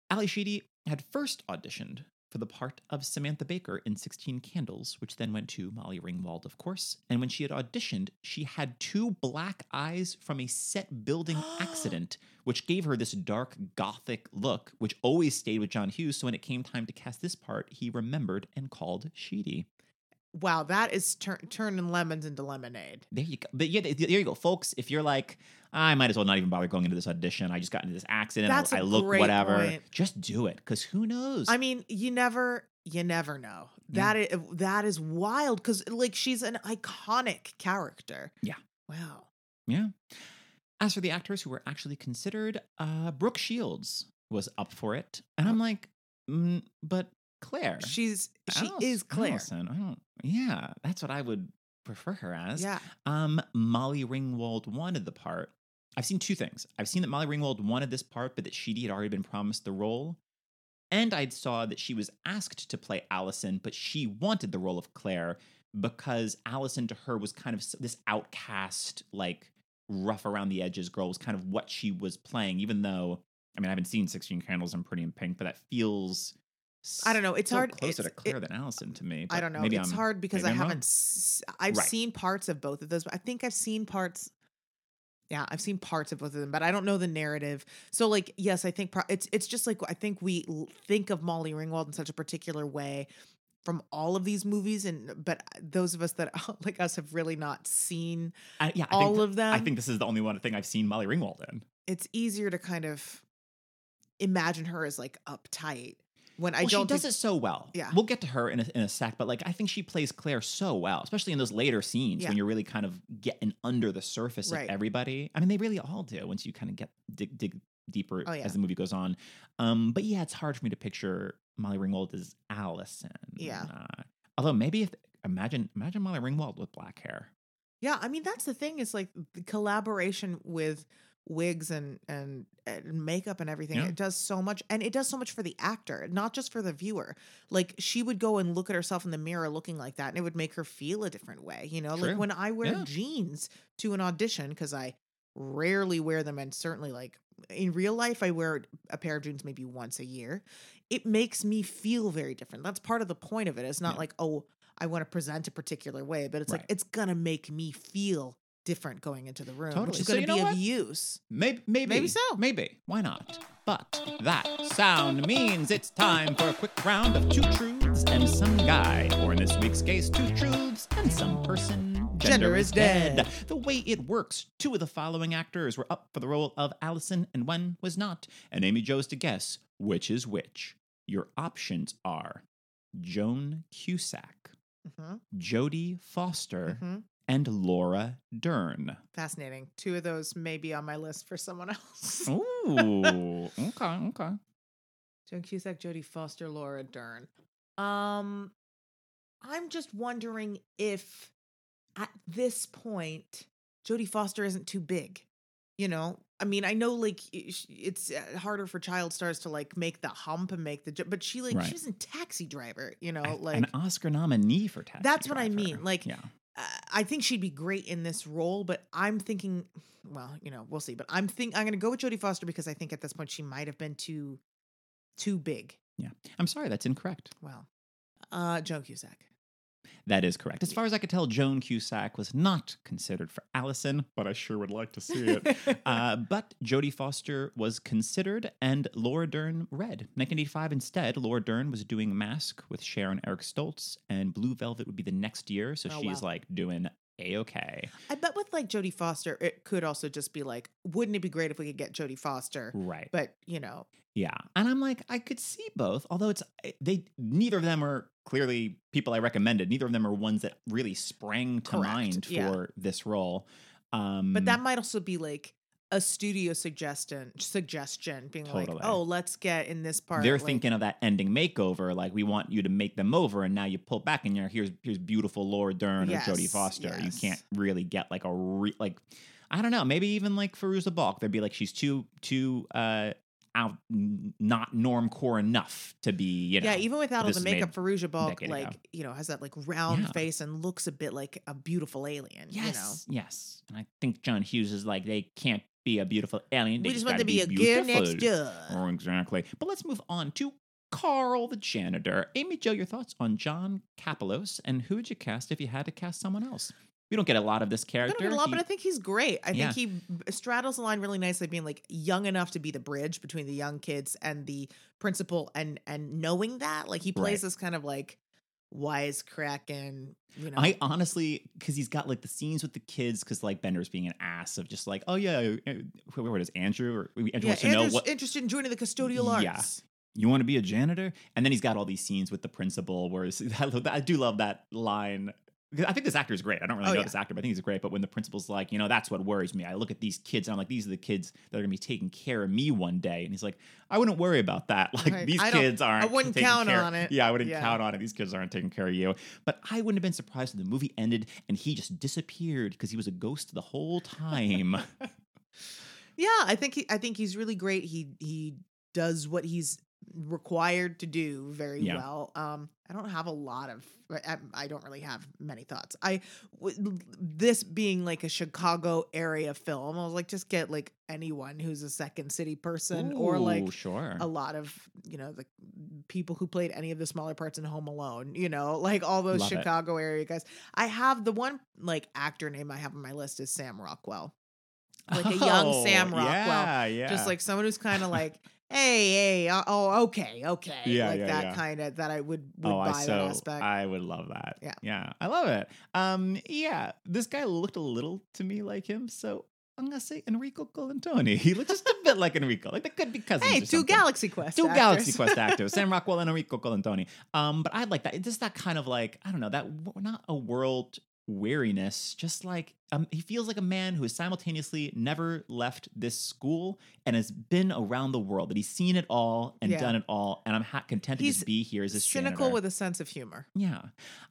Ally Sheedy had first auditioned for the part of Samantha Baker in 16 Candles, which then went to Molly Ringwald, of course. And when she had auditioned, she had two black eyes from a set building accident, which gave her this dark gothic look, which always stayed with John Hughes. So when it came time to cast this part, he remembered and called Sheedy. Wow, that is tur- turning lemons into lemonade. There you go. But yeah, there you go, folks. If you're like, I might as well not even bother going into this audition. I just got into this accident. That's I, a I look great whatever. point. Just do it, because who knows? I mean, you never, you never know. Yeah. That is that is wild because like she's an iconic character. Yeah. Wow. Yeah. As for the actors who were actually considered, uh, Brooke Shields was up for it, and I'm like, mm, but Claire, She's she Alice- is Claire. Allison, I don't. Yeah, that's what I would prefer her as. Yeah. Um, Molly Ringwald wanted the part. I've seen two things. I've seen that Molly Ringwald wanted this part, but that Sheedy had already been promised the role. And I saw that she was asked to play Allison, but she wanted the role of Claire because Allison to her was kind of this outcast, like rough around the edges girl was kind of what she was playing, even though I mean I haven't seen 16 Candles and Pretty in Pink, but that feels I don't know, it's hard- Closer it's- to Claire it- than Allison to me. I don't know. Maybe it's I'm, hard because I I'm haven't. S- I've Right. seen parts of both of those, but I think I've seen parts. Yeah, I've seen parts of both of them, but I don't know the narrative. So, like, yes, I think pro- it's it's just like I think we think of Molly Ringwald in such a particular way from all of these movies, and but those of us that like us have really not seen I, yeah, all th- of them. I think this is the only one thing I've seen Molly Ringwald in. it's easier to kind of imagine her as like uptight when I well, don't she does think- it so well. Yeah. we'll get to her in a, in a sec, but like I think she plays Claire so well, especially in those later scenes Yeah. when you're really kind of getting under the surface Right. of everybody. I mean, they really all do once you kind of get dig, dig deeper Oh, yeah. as the movie goes on. Um, but yeah, it's hard for me to picture Molly Ringwald as Allison. Yeah. Uh, although maybe if imagine imagine Molly Ringwald with black hair. Yeah, I mean that's the thing is like the collaboration with wigs and and, and makeup and everything. Yeah. It does so much and it does so much for the actor, not just for the viewer. Like she would go and look at herself in the mirror looking like that and it would make her feel a different way, you know? True. Like when I wear Yeah. jeans to an audition cuz I rarely wear them and certainly like in real life I wear a pair of jeans maybe once a year. It makes me feel very different. That's part of the point of it. It's not Yeah. like, "Oh, I want to present a particular way, but it's like it's gonna make me feel different going into the room, which Totally. is So gonna you be know of what? use. Maybe, maybe, Maybe so. Maybe. Why not? But that sound means it's time for a quick round of two truths and some guy, or in this week's case, two truths and some person. Gender is dead. The way it works, two of the following actors were up for the role of Allison, and one was not. And Amy chose to guess which is which. Your options are Joan Cusack, Mhm, Jodie Foster, mhm. And Laura Dern. Fascinating. Two of those may be on my list for someone else. Ooh, okay, okay. Joan Cusack, Jodie Foster, Laura Dern. Um, I'm just wondering if at this point Jodie Foster isn't too big. You know, I mean, I know like it's uh, harder for child stars to like make the hump and make the, but she like Right. she was in Taxi Driver. You know, like an Oscar nominee for Taxi That's what I mean, like, yeah, I think she'd be great in this role, but I'm thinking, well, you know, we'll see. But I'm think I'm going to go with Jodie Foster because I think at this point she might have been too, too big. Yeah, I'm sorry, that's incorrect. Well, uh, Joan Cusack. That is correct. As far as I could tell, Joan Cusack was not considered for Allison, but I sure would like to see it. uh, but Jodie Foster was considered, and Laura Dern read. 1985 instead, Laura Dern was doing Mask with Sharon Eric Stoltz, and Blue Velvet would be the next year, so Oh, she's wow. like doing a okay. I bet with like Jodie Foster, it could also just be like, wouldn't it be great if we could get Jodie Foster? Right. But you know, Yeah. And I'm like, I could see both, although it's eh, they neither of them are clearly people I recommended. Neither of them are ones that really sprang to Correct, mind yeah. for this role. Um but that might also be like a studio suggestion, suggestion being Totally. like, oh, let's get in this part. they're like- thinking of that ending makeover, like we want you to make them over, and now you pull back and you're here's here's beautiful Laura Dern or Jodie Yes, Foster. You can't really get like a re- like I don't know, maybe even like Fairuza Balk. They'd be like she's too too uh out not normcore enough to be you know yeah, even without all the makeup, Fairuza Balk, decade ago. like you know, has that like round Yeah. face and looks a bit like a beautiful alien. Yes, you know? yes. And I think John Hughes is like they can't be a beautiful alien. They we just want to be a girl next beautiful. door. Oh, exactly. But let's move on to Carl the janitor. Amy Jo, your thoughts on John Kapelos and who would you cast if you had to cast someone else? We don't get a lot of this I character. don't get a lot, He- but I think he's great. I Yeah. think he straddles the line really nicely, being like young enough to be the bridge between the young kids and the principal, and and knowing that, like he plays Right. this kind of like wisecracking, you know. I honestly, because he's got like the scenes with the kids, because like Bender's being an ass of just like, oh yeah, uh, wh- what is Andrew or Andrew yeah, wants to know what interested in joining the custodial arts. Yeah. you want to be a janitor, and then he's got all these scenes with the principal. Where it's- I, love that- I do love that line. I think this actor is great. I don't really Oh, know yeah. this actor, but I think he's great. But when the principal's like, you know, that's what worries me. I look at these kids and I'm like, these are the kids that are gonna be taking care of me one day. And he's like, I wouldn't worry about that. Like Right. these I kids aren't. I wouldn't count care- on it. Yeah, I wouldn't Yeah. count on it. These kids aren't taking care of you. But I wouldn't have been surprised if the movie ended and he just disappeared because he was a ghost the whole time. Yeah, I think he, I think he's really great. He he does what he's required to do very Yeah. well. Um, I don't have a lot of. I, don't really have many thoughts. I this being like a Chicago area film, I was like, just get like anyone who's a second city person or like sure. a lot of you know the people who played any of the smaller parts in Home Alone. You know, like all those Love it. Chicago area guys. I have the one like actor name I have on my list is Sam Rockwell like a young oh, Sam Oh, Rockwell, Yeah, yeah. just like someone who's kind of like, hey, hey, uh, oh, okay, okay, Yeah, like yeah, that yeah. kind of that I would would oh, buy I that aspect. I would love that. Yeah. yeah, I love it. Um, yeah, this guy looked a little to me like him, so I'm gonna say Enrico Colantoni. He looked just a bit like Enrico. Like they could be cousins. hey, two. Galaxy Quest, Two actors. Galaxy Quest actors, Sam Rockwell and Enrico Colantoni. Um, but I like that. It's just that kind of like I don't know that w- not a world weariness. Just like um, he feels like a man who has simultaneously never left this school and has been around the world. That he's seen it all and Yeah. done it all. And I'm ha- content to He's just be here as a cynical janitor. with a sense of humor. Yeah.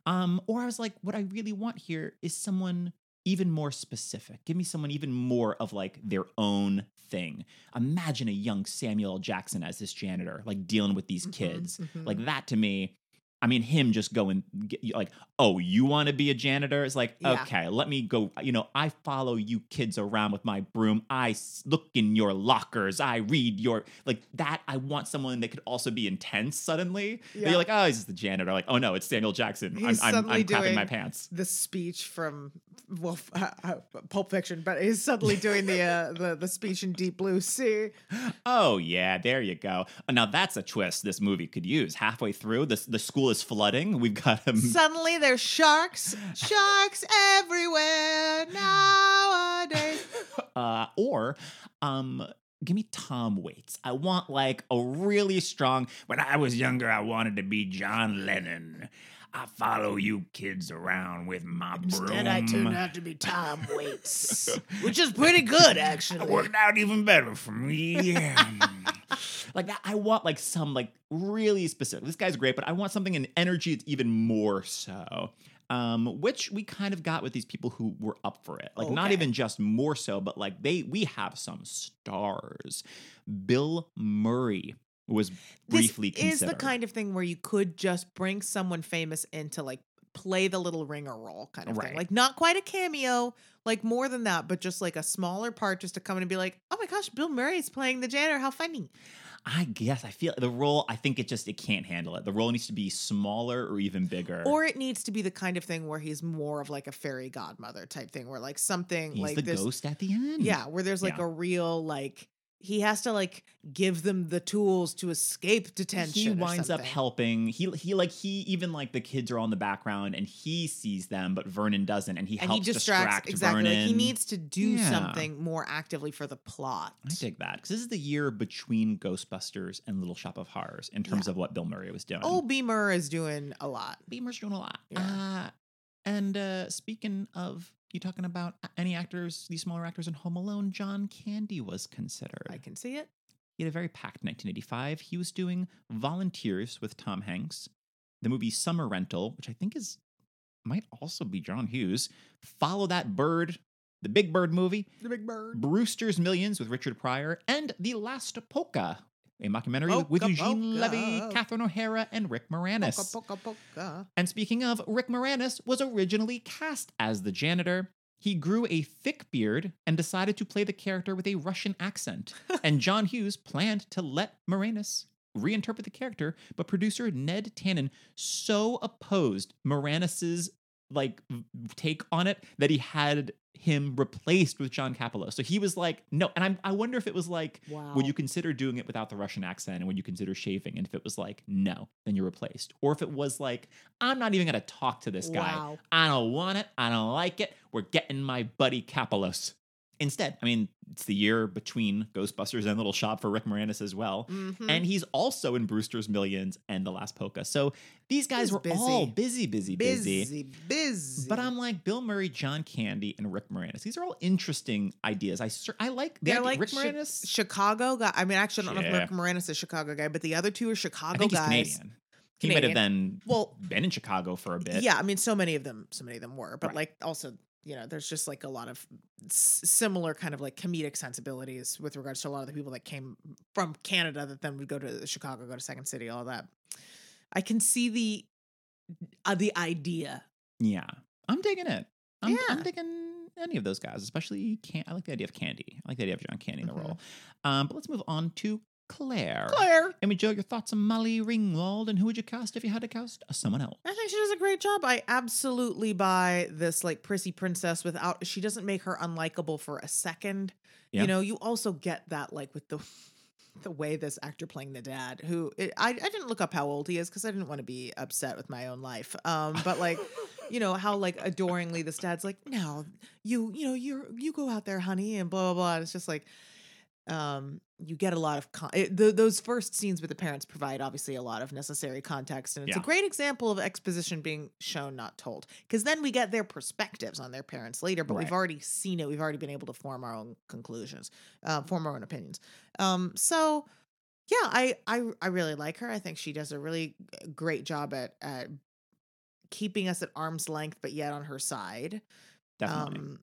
Um, or I was like, what I really want here is someone even more specific. Give me someone even more of like their own thing. Imagine a young Samuel L. Jackson as this janitor, like dealing with these Mhm, kids. mhm. Like that to me. I mean, him just going like, oh, you want to be a janitor? It's like, Yeah. okay, let me go. You know, I follow you kids around with my broom. I look in your lockers. I read your like that. I want someone that could also be intense. Suddenly, Yeah. you're like, oh, he's just the janitor. Like, oh no, it's Samuel Jackson. He's I'm, I'm, suddenly I'm doing- my pants. the speech from well, uh, uh, Pulp Fiction, but he's suddenly doing the uh, the the speech in Deep Blue Sea. Oh yeah, there you go. Now that's a twist this movie could use. Halfway through, the the school is flooding. We've got him. Suddenly there's sharks, sharks everywhere nowadays. uh, or um give me Tom Waits. I want like a really strong when I was younger I wanted to be John Lennon. I follow you kids around with my broom. Instead, I turned out to be Tom Waits, which is pretty good, actually. It worked out even better for me. Yeah. Like that, I want like some like really specific. This guy's great, but I want something in energy that's even more so. Um, which we kind of got with these people who were up for it. Like not even just more so, but like they we have some stars. Bill Murray was briefly this is the kind of thing where you could just bring someone famous in to like play the little ringer role kind of Right. thing. Like not quite a cameo, like more than that, but just like a smaller part just to come in and be like, "Oh my gosh, Bill murray is playing the janitor. How funny." I guess I feel the role. I think it just it can't handle it. The role needs to be smaller or even bigger. Or it needs to be the kind of thing where he's more of like a fairy godmother type thing where like something he's like the ghost at the end. Yeah, where there's like Yeah. a real like he has to like give them the tools to escape detention. he winds up helping. He he like he even like the kids are on the background and he sees them, but Vernon doesn't, and he and he helps distracts distract exactly. Like he needs to do Yeah. something more actively for the plot. I dig that because this is the year between Ghostbusters and Little Shop of Horrors in terms Yeah. of what Bill Murray was doing. Oh, Beamer is doing a lot. Beamer's doing a lot. Yeah. Uh, and uh, speaking of you talking about any actors, these smaller actors in Home Alone, John Candy was considered. I can see it. He had a very packed 1985. He was doing Volunteers with Tom Hanks, the movie Summer Rental, which I think is might also be John Hughes. Follow That Bird, the Big Bird movie, The Big Bird. Brewster's Millions with Richard Pryor, and The Last Polka, a mockumentary with Polka, Eugene Levy. Catherine O'Hara, and Rick Moranis. Polka. And speaking of, Rick Moranis was originally cast as the janitor. He grew a thick beard and decided to play the character with a Russian accent. and John Hughes planned to let Moranis reinterpret the character, but producer Ned Tanen so opposed Moranis's like take on it that he had him replaced with John Kapelos. So he was like, no. And I'm, I wonder if it was like, Wow. would you consider doing it without the Russian accent and would you consider shaving? And if it was like, no, then you're replaced. Or if it was like, I'm not even going to talk to this guy. Wow. I don't want it. I don't like it. We're getting my buddy Kapelos. Instead, I mean, it's the year between Ghostbusters and Little Shop for Rick Moranis as well. Mhm. And he's also in Brewster's Millions and The Last Polka. So these guys He's were busy. all busy, busy, busy. busy, busy. But I'm like Bill Murray, John Candy, and Rick Moranis. These are all interesting ideas. I I like the They're idea- like Rick Moranis. Chicago guy. I mean, actually, I don't know if Rick Moranis is a Chicago guy, but the other two are Chicago I think he's guys. Canadian. He might have been Well, been in Chicago for a bit. yeah. I mean, so many of them, so many of them were, but Right. like also, you know, there's just like a lot of s- similar kind of like comedic sensibilities with regards to a lot of the people that came from Canada that then would go to Chicago, go to Second City, all that. I can see the uh, the idea. Yeah. I'm digging it. I'm, I'm digging any of those guys, especially can I like the idea of Candy. I like the idea of John Candy in the Mhm. role. Um, but let's move on to Claire. Claire. Amy Jo, your thoughts on Molly Ringwald and who would you cast if you had to cast someone else? I think she does a great job. I absolutely buy this like prissy princess without she doesn't make her unlikable for a second. Yeah. You know, you also get that like with the the way this actor playing the dad, who it, I I didn't look up how old he is because I didn't want to be upset with my own life. Um, but like, you know how like adoringly this dad's like, no, you you know you're you go out there, honey, and blah blah blah. And it's just like, um, you get a lot of con- it, th those first scenes with the parents provide obviously a lot of necessary context, and it's Yeah. a great example of exposition being shown, not told. Because then we get their perspectives on their parents later, but Right. we've already seen it. We've already been able to form our own conclusions, uh, form our own opinions. Um, so yeah, I I I really like her. I think she does a really great job at at keeping us at arm's length, but yet on her side. Definitely. Um,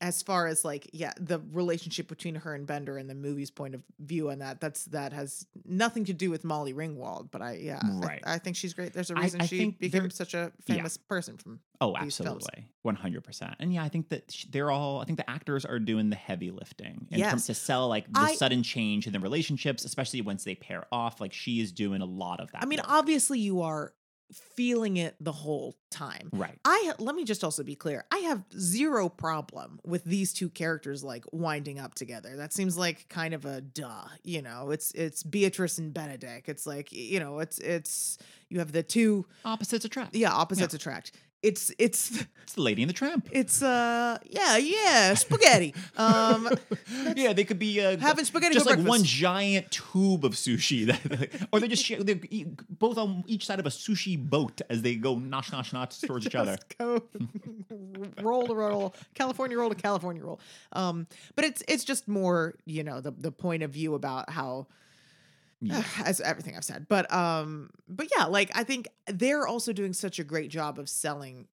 as far as like yeah, the relationship between her and Bender and the movie's point of view on that, that's that has nothing to do with Molly Ringwald. But I yeah, I- Right. I, think she's great. There's a reason I she think became such a yeah. famous person from. Oh, absolutely. 100%. And yeah, I think that they're all, I think the actors are doing the heavy lifting in terms Yes. to sell like the I- sudden change in the relationships, especially once they pair off. Like she is doing a lot of that. I mean, work. obviously you are feeling it the whole time. right. I let me just also be clear. I have zero problem with these two characters like winding up together. That seems like kind of a duh, you know. It's it's Beatrice and Benedick. It's like, you know, it's it's you have the two Opposites attract. yeah, opposites attract. It's it's It's the lady and the tramp. it's uh yeah, yeah, spaghetti. Um yeah, they could be uh, having spaghetti just like one giant tube of sushi, that, or they're just sh- they're both on each side of a sushi boat as they go nosh nosh nosh towards each other. Go roll to roll, California roll to California roll. Um, but it's it's just more, you know, the the point of view about how Yeah. as everything I've said. But um, but yeah, like I think they're also doing such a great job of selling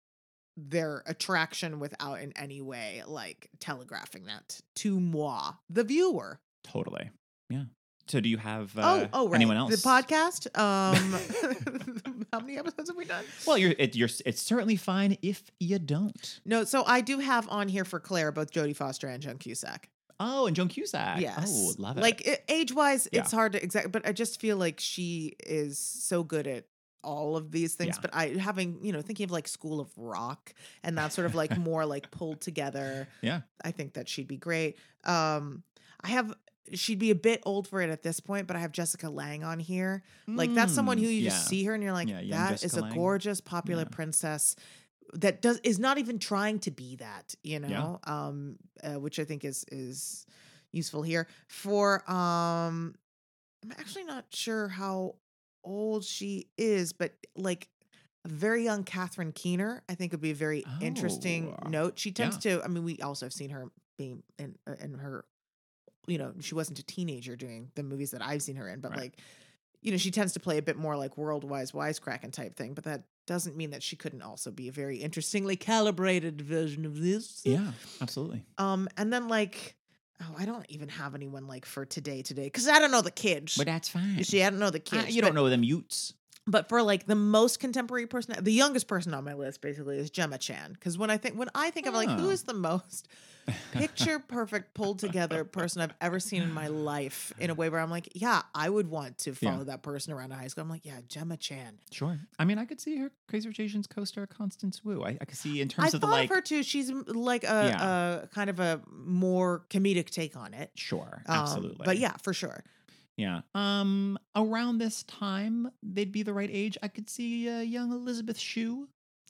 their attraction without in any way like telegraphing that to moi, the viewer. Totally. Yeah. So do you have uh, oh, oh, right. anyone else? The podcast. Um, how many episodes have we done? Well, you're it, you're it's certainly fine if you don't. No, so I do have on here for Claire both Jodie Foster and Joan Cusack. Oh, and Joan Cusack. Yes. Oh, love it. Like age wise, Yeah. it's hard to exact, but I just feel like she is so good at all of these things. Yeah. But I having, you know, thinking of like School of Rock and that sort of like more like pulled together. Yeah. I think that she'd be great. Um, I have she'd be a bit old for it at this point, but I have Jessica Lange on here. Like that's someone who Mm, you yeah. just see her and you're like, Yeah, that is Jessica a Lange. gorgeous, popular Yeah. princess that does is not even trying to be that, you Yeah. know, um, uh, which I think is is useful here. For um, I'm actually not sure how old she is, but like a very young Catherine Keener, I think would be a very interesting Oh, note. She tends to. I mean, we also have seen her being in uh, in her. You know, she wasn't a teenager doing the movies that I've seen her in, but Right. like, you know, she tends to play a bit more like world-wise wisecracking type thing. But that doesn't mean that she couldn't also be a very interestingly calibrated version of this. Yeah, absolutely. Um, and then like, oh, I don't even have anyone like for today today because I don't know the kids. But that's fine. You see, I don't know the kids. you don't know them Utes. But for like the most contemporary person, the youngest person on my list basically is Gemma Chan. Because when I think when I think of like who Oh. the most picture perfect pulled together person I've ever seen in my life in a way where I'm like, yeah, I would want to Yeah. follow that person around to high school. I'm like, yeah, Gemma Chan. Sure. I mean, I could see her Crazy Rich Asians co-star Constance Wu. I, I could see in I terms of thought the like. of her too. She's like a, Yeah. a kind of a more comedic take on it. Sure, Um, absolutely. but yeah, for sure. Yeah. Um, around this time, they'd be the right age. I could see uh, young Elizabeth Shue.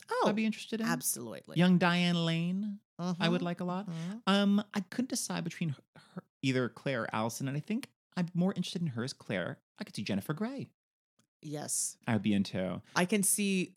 Oh, I'd be interested in. absolutely. Young Diane Lane. I would Mhm, like a lot. mhm. Um, I couldn't decide between her, her, either Claire or Allison, and I think I'm more interested in her as Claire. I could see Jennifer Grey. Yes. I would be into. I can see,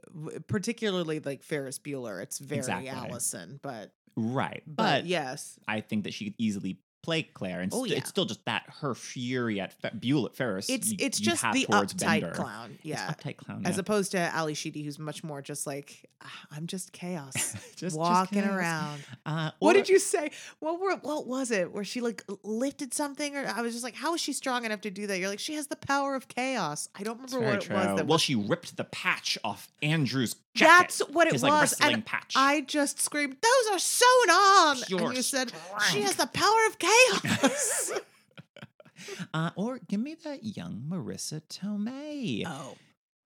particularly like Ferris Bueller. It's very Exactly. Allison, but Right, but, but yes, I think that she could easily play Claire, and Oh, st- yeah. it's still just that her fury at Fe- Buell Ferris. it's y- it's just the uptight Bender. clown, It's yeah. uptight clown. As yeah. opposed to Ally Sheedy, who's much more just like "Ah, I'm just chaos, Just- just walking chaos. around. Uh, What did you say? What were, what was it? Where she like lifted something, or I was just like, how is she strong enough to do that? You're like, she has the power of chaos. I don't remember what it was. That well, was she ripped the patch off Andrew's jacket. That's what it his, was. Like, wrestling and patch. I just screamed, "Those are sewn on!" Pure and you said, "She has the power of chaos." uh, or give me that young Marisa Tomei. oh,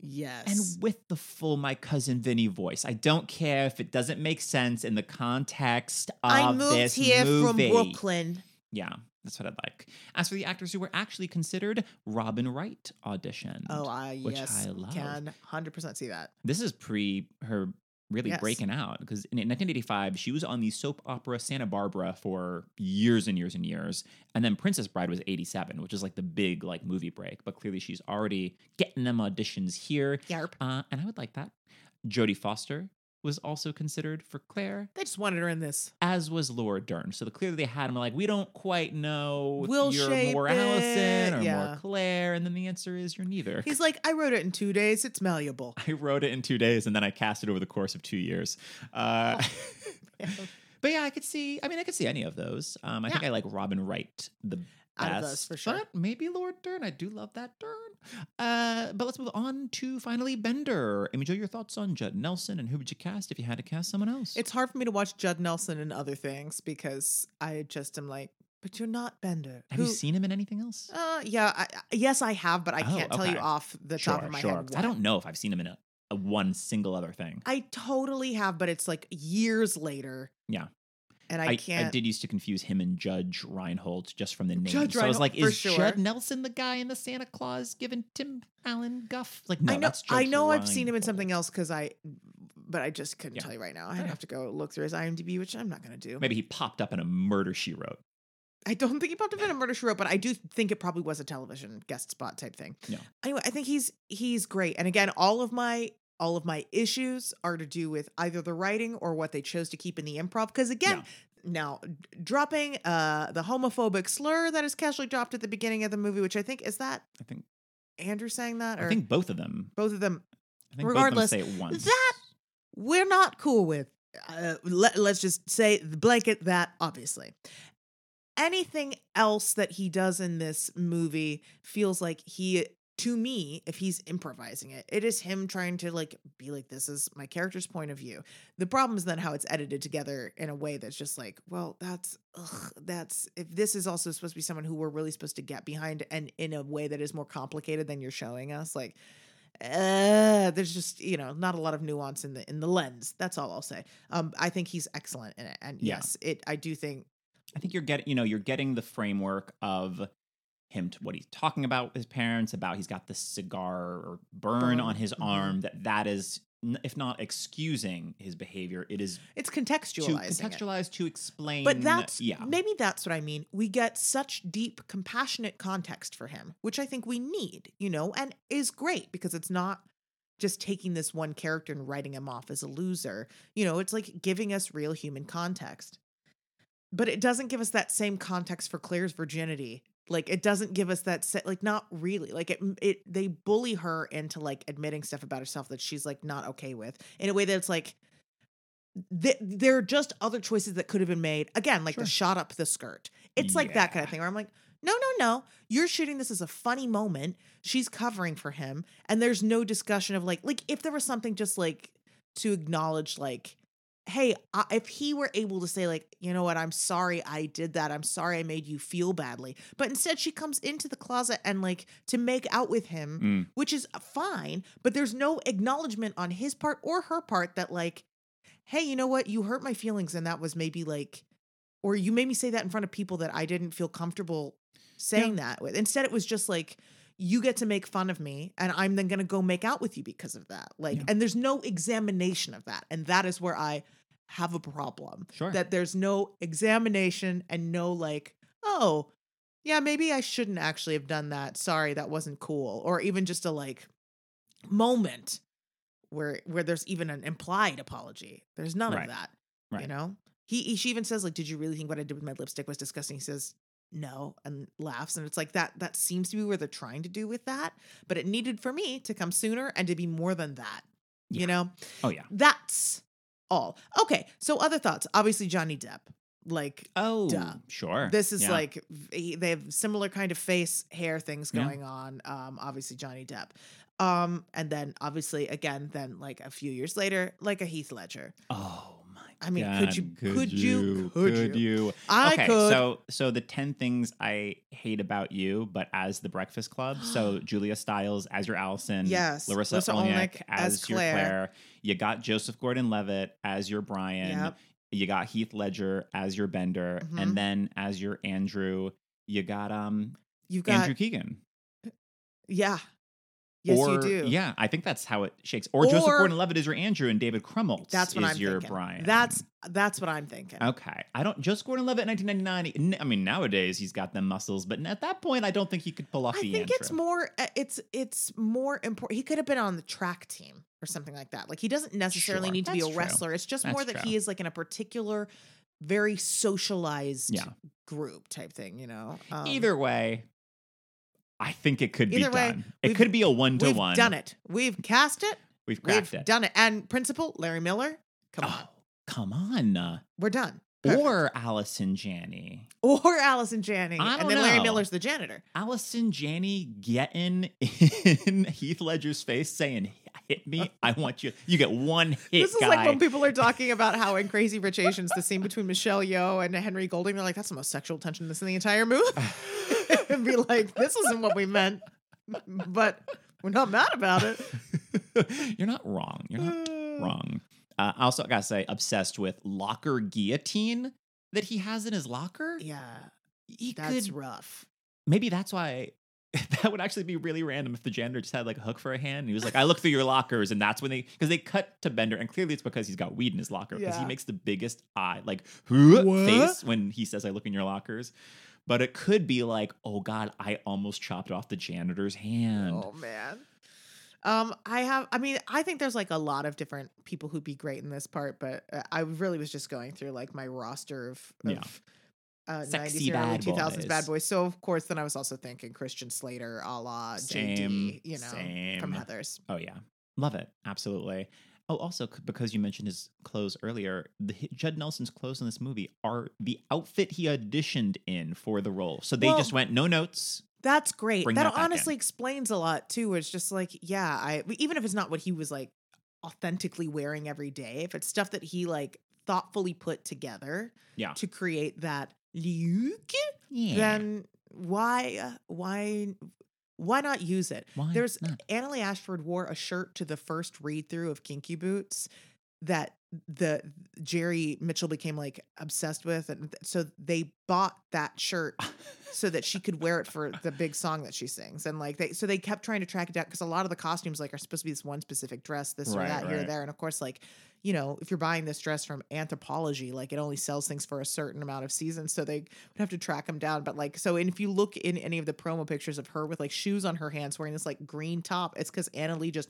yes. And with the full my cousin Vinny voice, I don't care if it doesn't make sense in the context of I moved this here from. Brooklyn. Yeah, that's what I'd like. As for the actors who were actually considered, Robin Wright auditioned. Oh, I yes, I love. can hundred percent see that. This is pre her really Yes. breaking out because in 1985 she was on the soap opera Santa Barbara for years and years and years, and then Princess Bride was 87, which is like the big like movie break. But clearly she's already getting them auditions here, Yarp. uh, and I would like that. Jodie Foster was also considered for Claire, They just wanted her in this. as was Laura Dern. So the, clearly they had him like we don't quite know if We'll you're shape more Allison or yeah. more Claire, and then the answer is you're neither. He's like, I wrote it in two days. It's malleable. I wrote it in two days and then I cast it over the course of two years. Uh, but yeah, I could see. I mean, I could see any of those. Um, I think I like Robin Wright the best. Out of those, for sure. But maybe Laura Dern. I do love that Dern. Uh, but let's move on to finally Bender. Amy Jo, your thoughts on Judd Nelson and who would you cast if you had to cast someone else? It's hard for me to watch Judd Nelson and other things because I just am like, but you're not Bender. Have you seen him in anything else? Uh, yeah, I, yes, I have, but I Oh, can't tell you off the sure, top of my head. sure. head. I don't know if I've seen him in a, a one single other thing. I totally have, but it's like years later. Yeah. And I, I, can't. I did used to confuse him and Judge Reinhold just from the name. Judge so I was like, is sure. Judd Nelson the guy in the Santa Claus giving Tim Allen guff? Like, no, I know. I know I've seen him in something else because I, but I just couldn't Yeah. tell you right now. I'd have to go look through his IMDb, which I'm not going to do. Maybe he popped up in a murder she wrote. I don't think he popped up in a murder she wrote, but I do think it probably was a television guest spot type thing. Yeah. Anyway, I think he's he's great. And again, all of my all of my issues are to do with either the writing or what they chose to keep in the improv. Because again, now dropping uh the homophobic slur that is casually dropped at the beginning of the movie, which I think is that I think Andrew saying that or I think both of them. both of them I think Regardless, both of them say it once. that we're not cool with. Uh, let, let's just say the blanket that obviously. Anything else that he does in this movie feels like he to me if he's improvising it it is him trying to like be like this is my character's point of view the problem is then how it's edited together in a way that's just like well that's ugh, that's if this is also supposed to be someone who we're really supposed to get behind and in a way that is more complicated than you're showing us like uh, there's just you know not a lot of nuance in the in the lens. That's all I'll say. Um, I think he's excellent in it, and Yeah. yes, it. I do think I think you're getting, you know, you're getting the framework of him to what he's talking about with his parents about he's got the cigar or burn, Burn, on his mhm. arm that that is if not excusing his behavior it is it's to contextualizing. it. contextualize to explain But that's yeah maybe that's what I mean. We get such deep, compassionate context for him, which I think we need, you know, and is great because it's not just taking this one character and writing him off as a loser. You know, it's like giving us real human context. But it doesn't give us that same context for Claire's virginity. Like it doesn't give us that set like not really. Like it it they bully her into like admitting stuff about herself that she's like not okay with in a way that's like th- there are just other choices that could have been made. Again, like Sure. the shot up the skirt. It's like that kind of thing where I'm like, no, no, no. You're shooting this as a funny moment. She's covering for him, and there's no discussion of like, like if there was something just like to acknowledge, like, hey, I, if he were able to say like, you know what, I'm sorry I did that. I'm sorry I made you feel badly. But instead, she comes into the closet and like to make out with him, Mm. which is fine. But there's no acknowledgement on his part or her part that like, hey, you know what, you hurt my feelings, and that was maybe like or you made me say that in front of people that I didn't feel comfortable saying that with. Instead, it was just like, you get to make fun of me, and I'm then going to go make out with you because of that. Like, Yeah. and there's no examination of that. And that is where I have a problem. Sure. That there's no examination and no, like, oh, yeah, maybe I shouldn't actually have done that. Sorry, that wasn't cool. Or even just a like moment where where there's even an implied apology. There's none Right. of that. Right. You know? He, he she even says like, "Did you really think what I did with my lipstick was disgusting?" He says, "No," and laughs, and it's like that. That seems to be where they're trying to do with that, but it needed for me to come sooner and to be more than that. Yeah. You know, Oh yeah. that's all. Okay, so other thoughts. Obviously, Johnny Depp. Like Oh, Duh. sure. this is Yeah. like they have similar kind of face hair things Yeah. going on. Um, obviously Johnny Depp. Um, and then obviously again, then like a few years later, like a Heath Ledger. Oh. I mean, could you- could you- could Could you? I okay, could. so so the ten things I hate about you, but as the Breakfast Club. So Julia Stiles as your Allison. Yes, Larisa Larisa Oleynik as, as your Claire. Claire. You got Joseph Gordon-Levitt as your Brian. Yep. You got Heath Ledger as your Bender, Mhm. and then as your Andrew, you got um You've got Andrew Keegan. yeah. Yes, or, you do. Yeah, I think that's how it shakes. Or, Joseph Gordon-Levitt is your Andrew, and David Krumholtz That's what is I'm your thinking. Brian. That's that's what I'm thinking. Okay. I don't Joseph Gordon-Levitt 1999. I mean, nowadays he's got them muscles, but at that point I don't think he could pull off I the think it's more uh, it's it's more important. He could have been on the track team or something like that. Like he doesn't necessarily Sure, need to be a that's true. wrestler. It's just That's more that true. he is like in a particular very socialized Yeah. group type thing, you know. Um, Either way, I think it could be Either way, done. It could be a one to one. we've done it. We've cast it. We've cracked We've it. done it. And principal Larry Miller, come on. Oh, come on. We're done. Perfect. Or Allison Janney. or Allison Janney. And then Larry. Miller's the janitor. Allison Janney getting in Heath Ledger's face saying, hit me. I want you. You get one hit, this is guy. like when people are talking about how in Crazy Rich Asians, the scene between Michelle Yeoh and Henry Golding, they're like, that's the most sexual tension this in the entire movie. and be like, this isn't what we meant, but we're not mad about it. You're not wrong. You're not wrong. Uh, I also gotta say, obsessed with locker guillotine that he has in his locker. Yeah, He that's could, rough. maybe that's why. That would actually be really random if the janitor just had like a hook for a hand. And he was like, "I look through your lockers," and that's when they because they cut to Bender, and clearly it's because he's got weed in his locker because he makes the biggest eye like What? face when he says, "I look in your lockers." But it could be like, "Oh God, I almost chopped off the janitor's hand." Oh man. Um, I have. I mean, I think there's like a lot of different people who'd be great in this part, but uh, I really was just going through like my roster of, of Yeah. uh, Sexy 90s and early bad 2000s bad boys. boys. So of course, then I was also thinking Christian Slater, a la Same, JD, you know, from. Heather's. Oh yeah, love it, absolutely. Oh, also because you mentioned his clothes earlier, the Judd Nelson's clothes in this movie are the outfit he auditioned in for the role. So they Well- just went no notes. That's great. That that in. honestly explains a lot too. It's just like, yeah, I even if it's not what he was like authentically wearing every day, if it's stuff that he like thoughtfully put together Yeah. to create that look, Yeah. then why uh, why why not use it? Why There's not? Annaleigh Ashford wore a shirt to the first read through of Kinky Boots that the Jerry Mitchell became like obsessed with and so they bought that shirt so that she could wear it for the big song that she sings. And like they so they kept trying to track it down because a lot of the costumes like are supposed to be this one specific dress this or Right, that here or there. And of course like you know if you're buying this dress from Anthropologie like it only sells things for a certain amount of seasons so they would have to track them down. But like so and if you look in any of the promo pictures of her with like shoes on her hands wearing this like green top it's because Annaleigh just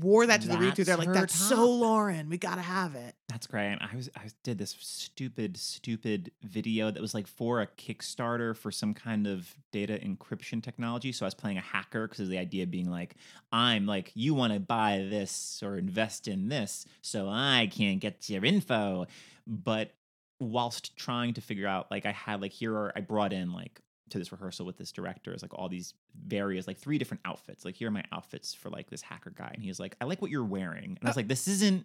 wore that to the read through they're like that's so. Lauren. We gotta have it. That's great. I was I did this stupid stupid video that was like for a Kickstarter for some kind of data encryption technology. So I was playing a hacker because the idea being like I'm like you want to buy this or invest in this, so I can't get your info. But whilst trying to figure out like I had like here are I brought in like to this rehearsal with this director is like all these various like three different outfits. Like here are my outfits for like this hacker guy, and he's like, I like what you're wearing, and I was uh like, this isn't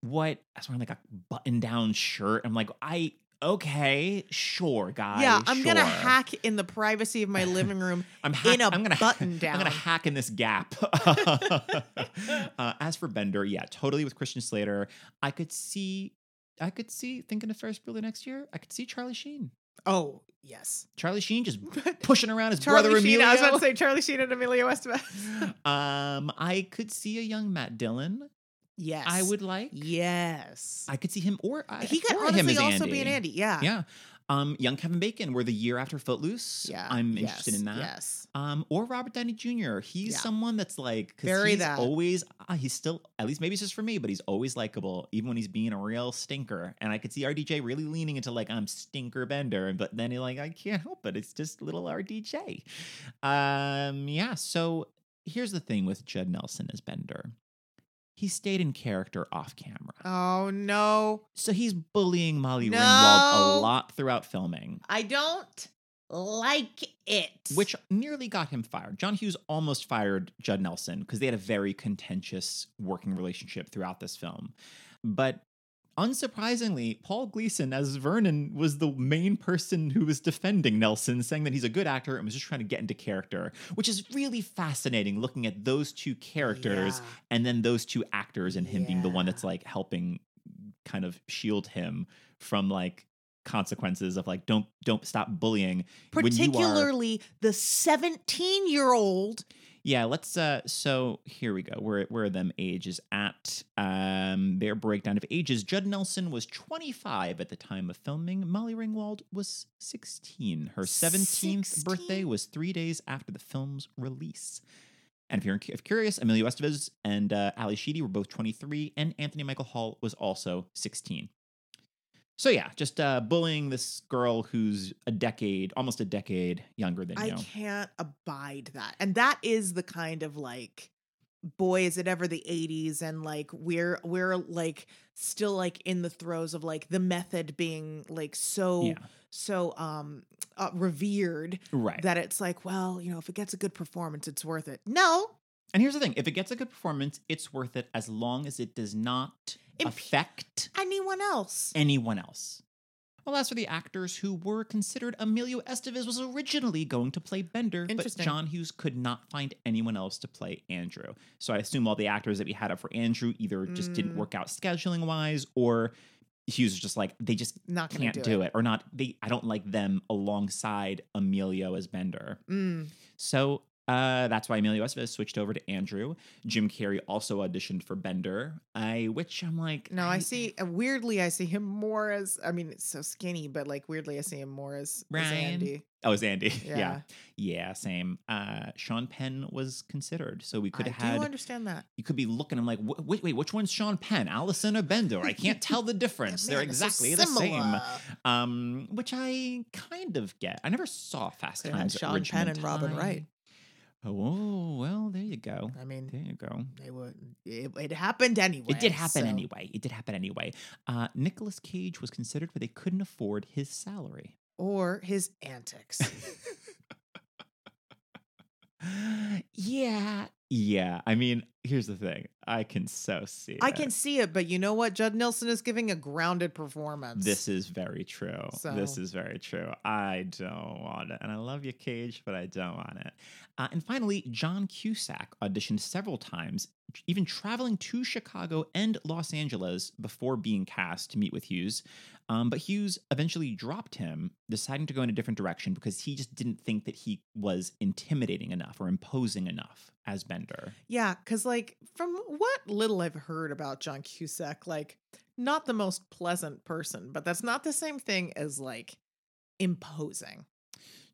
what I was wearing like a button down shirt. I'm like, I okay, sure, guys. yeah, I'm gonna hack in the privacy of my living room I'm in a I'm gonna, button I'm gonna hack in this gap. uh, as for Bender, yeah, totally with Christian Slater. I could see, I could see thinking of Ferris Bueller next year. I could see Charlie Sheen. oh yes, Charlie Sheen just pushing around his brother Sheen. Emilio. I was about to say Charlie Sheen and Emilio Estevez. um, I could see a young Matt Dillon. Yes, I would like. Yes, I could see him, or I, he could or him honestly also Andy. be an Andy. Yeah, Yeah. Um, young Kevin Bacon, we're the year after Footloose. yeah. I'm yes, interested in that. Yes, Um, or Robert Downey Jr. He's Yeah. someone that's like, Very he's that. always, uh, he's still, at least maybe it's just for me, but he's always likable, even when he's being a real stinker. And I could see RDJ really leaning into like, I'm stinker bender, but then he like, I can't help it. It's just little RDJ. Um, yeah. So here's the thing with Judd Nelson as Bender. He stayed in character off camera. Oh no, So he's bullying Molly Ringwald a lot throughout filming. I don't like it. which nearly got him fired. John Hughes almost fired Judd Nelson because they had a very contentious working relationship throughout this film. But unsurprisingly, Paul Gleason as Vernon was the main person who was defending Nelson, saying that he's a good actor and was just trying to get into character, which is really fascinating looking at those two characters Yeah. and then those two actors and him being the one that's like helping kind of shield him from like consequences of like don't don't stop bullying you are- particularly the 17 year old. Yeah, let's uh so here we go. Where where are them ages at? Um their breakdown of ages. Judd Nelson was 25 at the time of filming. Molly Ringwald was 16. Her 17th birthday was 3 days after the film's release. And if you're if curious, Emilio Estevez and uh, Ally Sheedy were both 23, and Anthony Michael Hall was also 16. So yeah, just uh, bullying this girl who's a decade, almost a decade younger than I you. can't abide that. And that is the kind of like boy is it ever the 80s and like we're we're like still like in the throes of like the method being like so Yeah. so um uh, revered Right. that it's like well you know if it gets a good performance it's worth it no And here's the thing: if it gets a good performance, it's worth it as long as it does not Imp- affect anyone else anyone else. Well, as for the actors who were considered, Emilio Estevez was originally going to play Bender, but John Hughes could not find anyone else to play Andrew. So I assume all the actors that we had up for Andrew either just didn't Mm. work out scheduling wise, or Hughes was just like they just not can't do, do, it. or not. They I don't like them alongside Emilio as Bender. Mm. So uh, that's why Emilio Estevez switched over to Andrew. Jim Carrey also auditioned for Bender, I which I'm like, No, I see. Uh, weirdly, I see him more as. I mean, it's so skinny, but like weirdly, I see him more as, as Andy. Oh, it's Andy. Yeah, Yeah. yeah, same. Uh, Sean Penn was considered, so we could I have had. do understand that. you could be looking. I'm like, wait, wait, which one's Sean Penn, Allison or Bender? I can't tell the difference. They're Man, so exactly the same. Um, which I kind of get. I never saw Fast Times Sean Penn and Robin. Wright. Oh well, there you go. I mean, There you go. they would. It, it happened anyway. It did happen so- anyway. It did happen anyway. Uh, Nicolas Cage was considered, but they couldn't afford his salary. Or his antics. yeah, yeah. I mean, here's the thing. I can so see. I it. can see it, but you know what? Judd Nelson is giving a grounded performance. This is very true. This is very true. I don't want it. And I love you, Cage, but I don't want it. Uh, and finally, John Cusack auditioned several times, even traveling to Chicago and Los Angeles before being cast to meet with Hughes. Um, but Hughes eventually dropped him, deciding to go in a different direction because he just didn't think that he was intimidating enough or imposing enough as Bender. Yeah, because like from what little I've heard about John Cusack, like not the most pleasant person, but that's not the same thing as like imposing.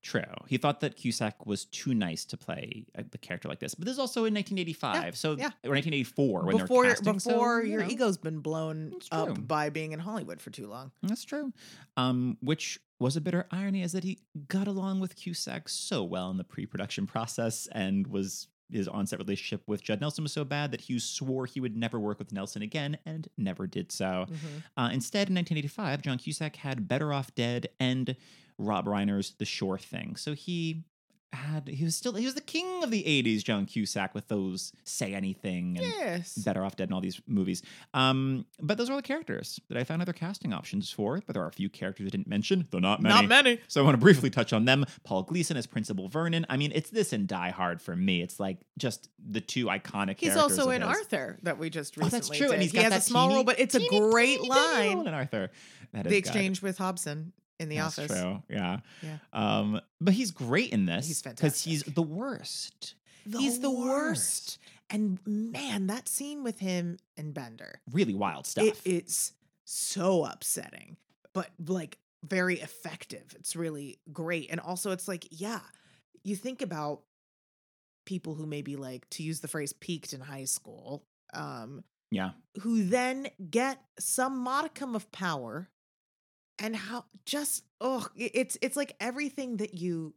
True. He thought that Cusack was too nice to play a, the character like this. But this is also in 1985, so yeah. or 1984 when before they're casting. so, before you your know, ego's been blown up by being in Hollywood for too long. That's true. Um, which was a bitter irony is that he got along with Cusack so well in the pre-production process and was his on-set relationship with Judd Nelson was so bad that Hughes swore he would never work with Nelson again and never did so. Mhm. Uh, instead, in 1985, John Cusack had Better Off Dead and Rob Reiner's The Sure Thing. So he had he was still he was the king of the 80s, John Cusack, with those Say Anything and Yes. Better Off Dead and all these movies. Um, but those are all the characters that I found other casting options for. But there are a few characters I didn't mention, though not many. Not many. So I want to briefly touch on them. Paul Gleason as Principal Vernon. I mean, it's this and Die Hard for me. It's like just the two iconic He's also in his. Arthur that we just Oh, that's true. did. And he's he got has a small teeny- role, but it's a great teeny, line. in Arthur. That The good. exchange with Hobson in the That's office. True. Yeah. Yeah. Um, but he's great in this. He's fantastic. because he's the worst. He's the worst. And man, that scene with him and Bender, Really wild stuff. it is so upsetting, but like very effective. It's really great. And also, it's like, yeah, you think about people who maybe like, to use the phrase, peaked in high school, um, yeah. who then get some modicum of power and how just oh it's it's like everything that you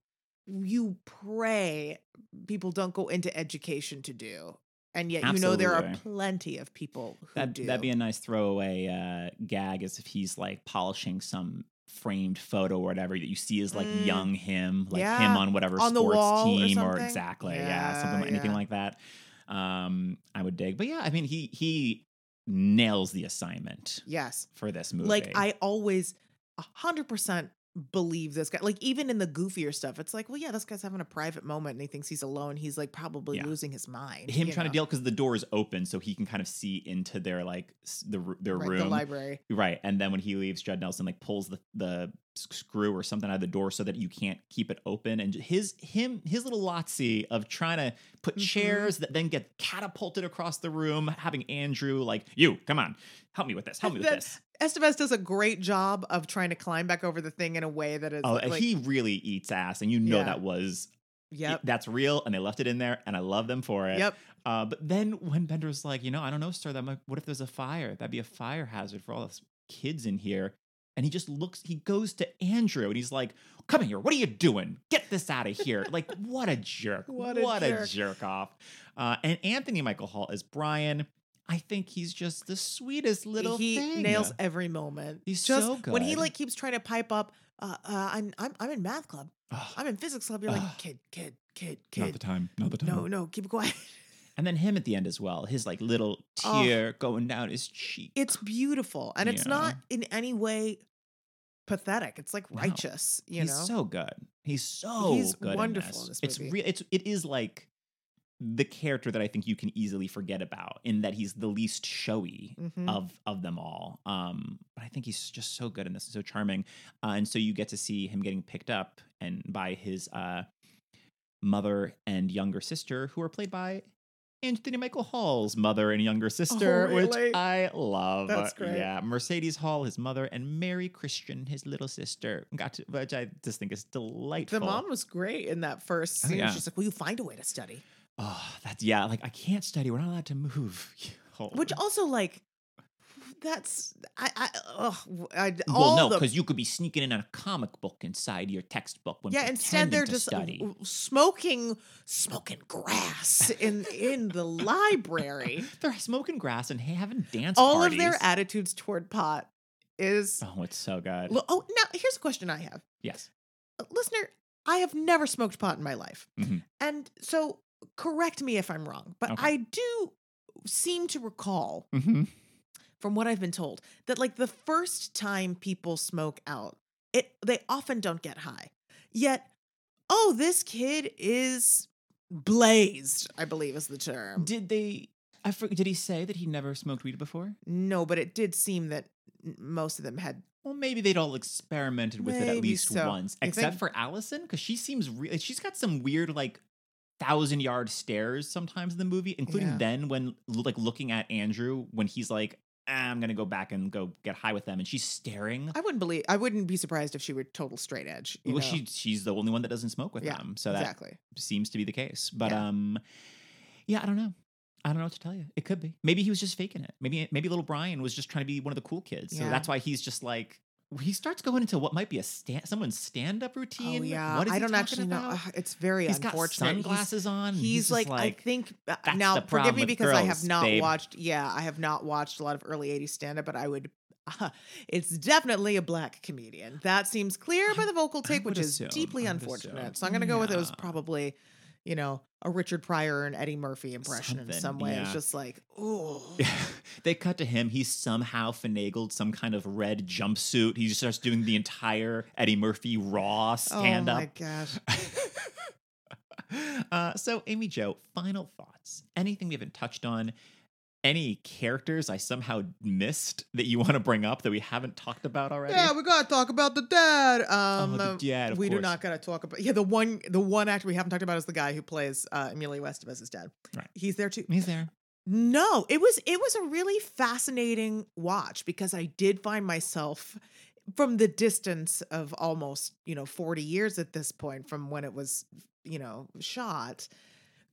you pray people don't go into education to do and yet you know there are plenty of people who That, do that'd be a nice throwaway uh, gag as if he's like polishing some framed photo or whatever that you see as like Mm. young him, like Yeah. him on whatever On the sports wall or team or, something. exactly. Yeah. Yeah, something like anything yeah. like that. Um, I would dig. But yeah, I mean he he nails the assignment yes for this movie. like i always a hundred percent believe this guy like even in the goofier stuff it's like well yeah this guy's having a private moment and he thinks he's alone he's like probably Yeah. losing his mind him trying know? to deal because the door is open so he can kind of see into their like the their right, room the library Right. And then when he leaves, Judd Nelson like pulls the, the screw or something out of the door so that you can't keep it open. And his him his little lotsy of trying to put Mhm. chairs that then get catapulted across the room, having Andrew like, you, come on, help me with this, help me with this. Estevez does a great job of trying to climb back over the thing in a way that is Oh, like, he really eats ass, and you know Yeah. that was yep, that's real, and they left it in there, and I love them for it. yep. Uh, but then when Bender's like, you know, I don't know, sir, that might, what if there's a fire? That'd be a fire hazard for all those kids in here. And he just looks, he goes to Andrew and he's like, come here, what are you doing? Get this out of here. like, what a jerk. What a jerk. jerk off. Uh, and Anthony Michael Hall is Brian. I think he's just the sweetest little thing. he thing. nails every moment. He's just so when he like keeps trying to pipe up. Uh, uh, I'm I'm I'm in math club. Ugh, I'm in physics club. You're like Ugh. kid, kid, kid, not the kid. time. Not the time. No, no, keep it quiet. And then him at the end as well. His like little Oh. tear going down his cheek. It's beautiful, and it's not in any way pathetic. It's like No. righteous. You he's know, so good. He's so He's good. wonderful In in this. this It's real. It's it is like the character that I think you can easily forget about in that he's the least showy Mhm. of of them all. Um, but I think he's just so good in this, and so charming, uh, and so you get to see him getting picked up and by his uh, mother and younger sister, who are played by. Anthony Michael Hall's mother and younger sister, really? which I love. That's great. Yeah, Mercedes Hall, his mother, and Mary Christian, his little sister. Got to, which I just think is delightful. the mom was great in that first Oh, scene. yeah. She's like, "Will you find a way to study?" Oh, that's yeah. Like I can't study. We're not allowed to move. Oh. Which also like, that's I I ugh, I well, all no, because you could be sneaking in a comic book inside your textbook when yeah instead they're just study. smoking smoking grass in in the library They're smoking grass and having dance all parties. of their attitudes toward pot is Oh, it's so good. Oh now here's a question i have yes. Listener i have never smoked pot in my life Mhm. and so correct me if i'm wrong but Okay. i do seem to recall Mm-hmm. from what i've been told that like the first time people smoke out it they often don't get high yet oh this kid is blazed i believe is the term Did they? I forget. Did he say that he never smoked weed before? no but it did seem that most of them had Well, maybe they'd all experimented with it at least so. once, You except think? for Allison, because she seems real. She's got some weird like thousand yard stares sometimes in the movie, including Yeah. then when like looking at Andrew when he's like, "Ah, "I'm gonna go back and go get high with them," and she's staring. i wouldn't believe i wouldn't be surprised if she were total straight edge you well, know? she she's the only one that doesn't smoke with Yeah, them, so that exactly seems to be the case. But Yeah. um, yeah, I don't know. I don't know what to tell you. It could be. Maybe he was just faking it. Maybe maybe little Brian was just trying to be one of the cool kids. So that's why he's just like, he starts going into what might be a stand someone's stand-up routine. Oh yeah, What is I he don't talking actually know. about? Ugh, It's very He's got unfortunate. He's- sunglasses on. and He's, just like, I think uh, "That's now forgive me because I have not babe." watched. Yeah, I have not watched a lot of early '80s stand up, but I would. it's definitely a black comedian. That seems clear by the vocal I tape, which would is deeply unfortunate. assume. So I'm gonna go with it was probably, you know, a Richard Pryor and Eddie Murphy impression in some way. It's just like, oh, they cut to him. He's somehow finagled some kind of red jumpsuit. He just starts doing the entire Eddie Murphy raw stand up. oh my gosh. uh, so, Amy Jo, final thoughts. Anything we haven't touched on? Any characters I somehow missed that you want to bring up that we haven't talked about already? Yeah, we gotta talk about the dad. Um, the uh, dad, we do not gotta talk about. Yeah, the one, the one actor we haven't talked about is the guy who plays uh, Emilio Estevez's dad. Right. He's there too. He's there. No, it was it was a really fascinating watch because I did find myself from the distance of almost you know forty years at this point from when it was you know shot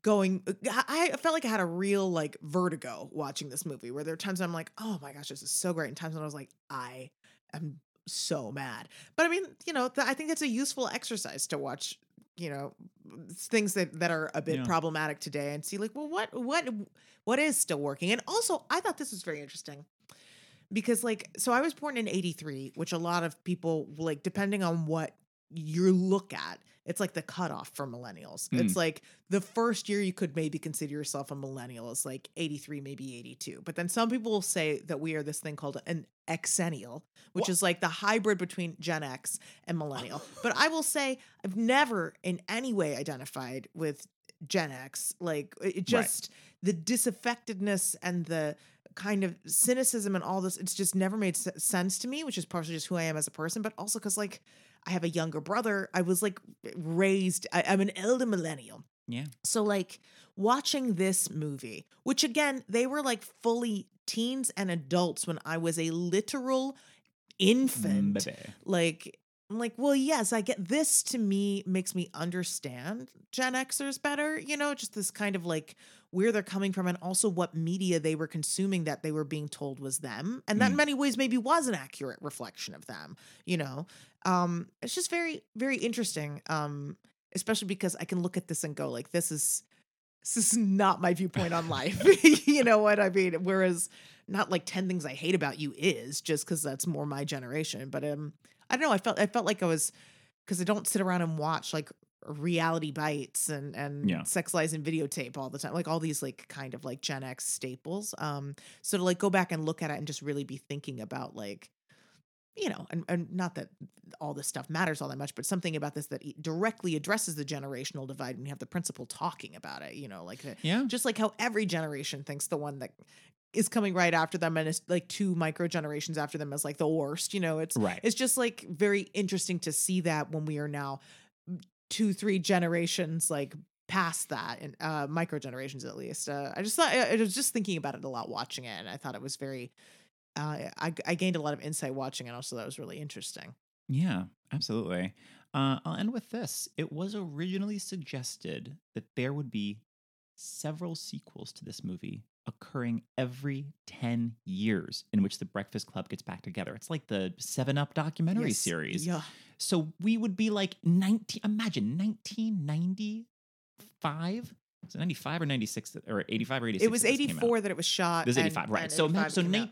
going uh, I I felt like I had a real like vertigo watching this movie where there are times I'm like, oh my gosh, this is so great. And times when I was like, I am so mad. But I mean, you know, th- I think it's a useful exercise to watch, you know, things that that are a bit Yeah. problematic today and see like, well, what what what is still working? And also, I thought this was very interesting because like so I was born in 83, which a lot of people like depending on what you look at, it's like the cutoff for millennials. Hmm. It's like the first year you could maybe consider yourself a millennial is like 83, maybe 82. But then some people will say that we are this thing called an exennial, which Wha- is like the hybrid between Gen X and millennial. but I will say I've never in any way identified with Gen X. Like it just the disaffectedness and the kind of cynicism and all this it's just never made s- sense to me which is partially just who i am as a person but also because like i have a younger brother i was like raised I, i'm an elder millennial Yeah. so like watching this movie which again they were like fully teens and adults when i was a literal infant Baby. like I'm like, well, yes, I get this to me makes me understand Gen Xers better, you know, just this kind of like where they're coming from and also what media they were consuming that they were being told was them. And that in Mm. many ways maybe was an accurate reflection of them, you know. Um, it's just very, very interesting. Um, especially because I can look at this and go, like, this is this is not my viewpoint on life. you know what I mean? Whereas not like 10 things I hate about you is just because that's more my generation. But um I don't know, I felt I felt like I was because I don't sit around and watch like reality bites and and Yeah. sex lies and videotape all the time like all these like kind of like gen x staples um so to like go back and look at it and just really be thinking about like you know and, and not that all this stuff matters all that much but something about this that directly addresses the generational divide and you have the principal talking about it you know like the, Yeah. just like how every generation thinks the one that is coming right after them and is like two micro generations after them is like the worst you know it's Right. it's just like very interesting to see that when we are now two three generations like past that and uh micro generations at least uh, i just thought i I was just thinking about it a lot watching it and i thought it was very uh i, I gained a lot of insight watching it also that was really interesting Yeah, absolutely. Uh, I'll end with this. It was originally suggested that there would be several sequels to this movie occurring every 10 years in which the Breakfast Club gets back together. It's like the 7 Up documentary Yes, series. yeah So we would be like 19, imagine 1995? Was it 95 or 96 that- or 85 or 86? it was that this came out? 84 that it was shot This is and- 85, right. and So, ma- 85 so came out.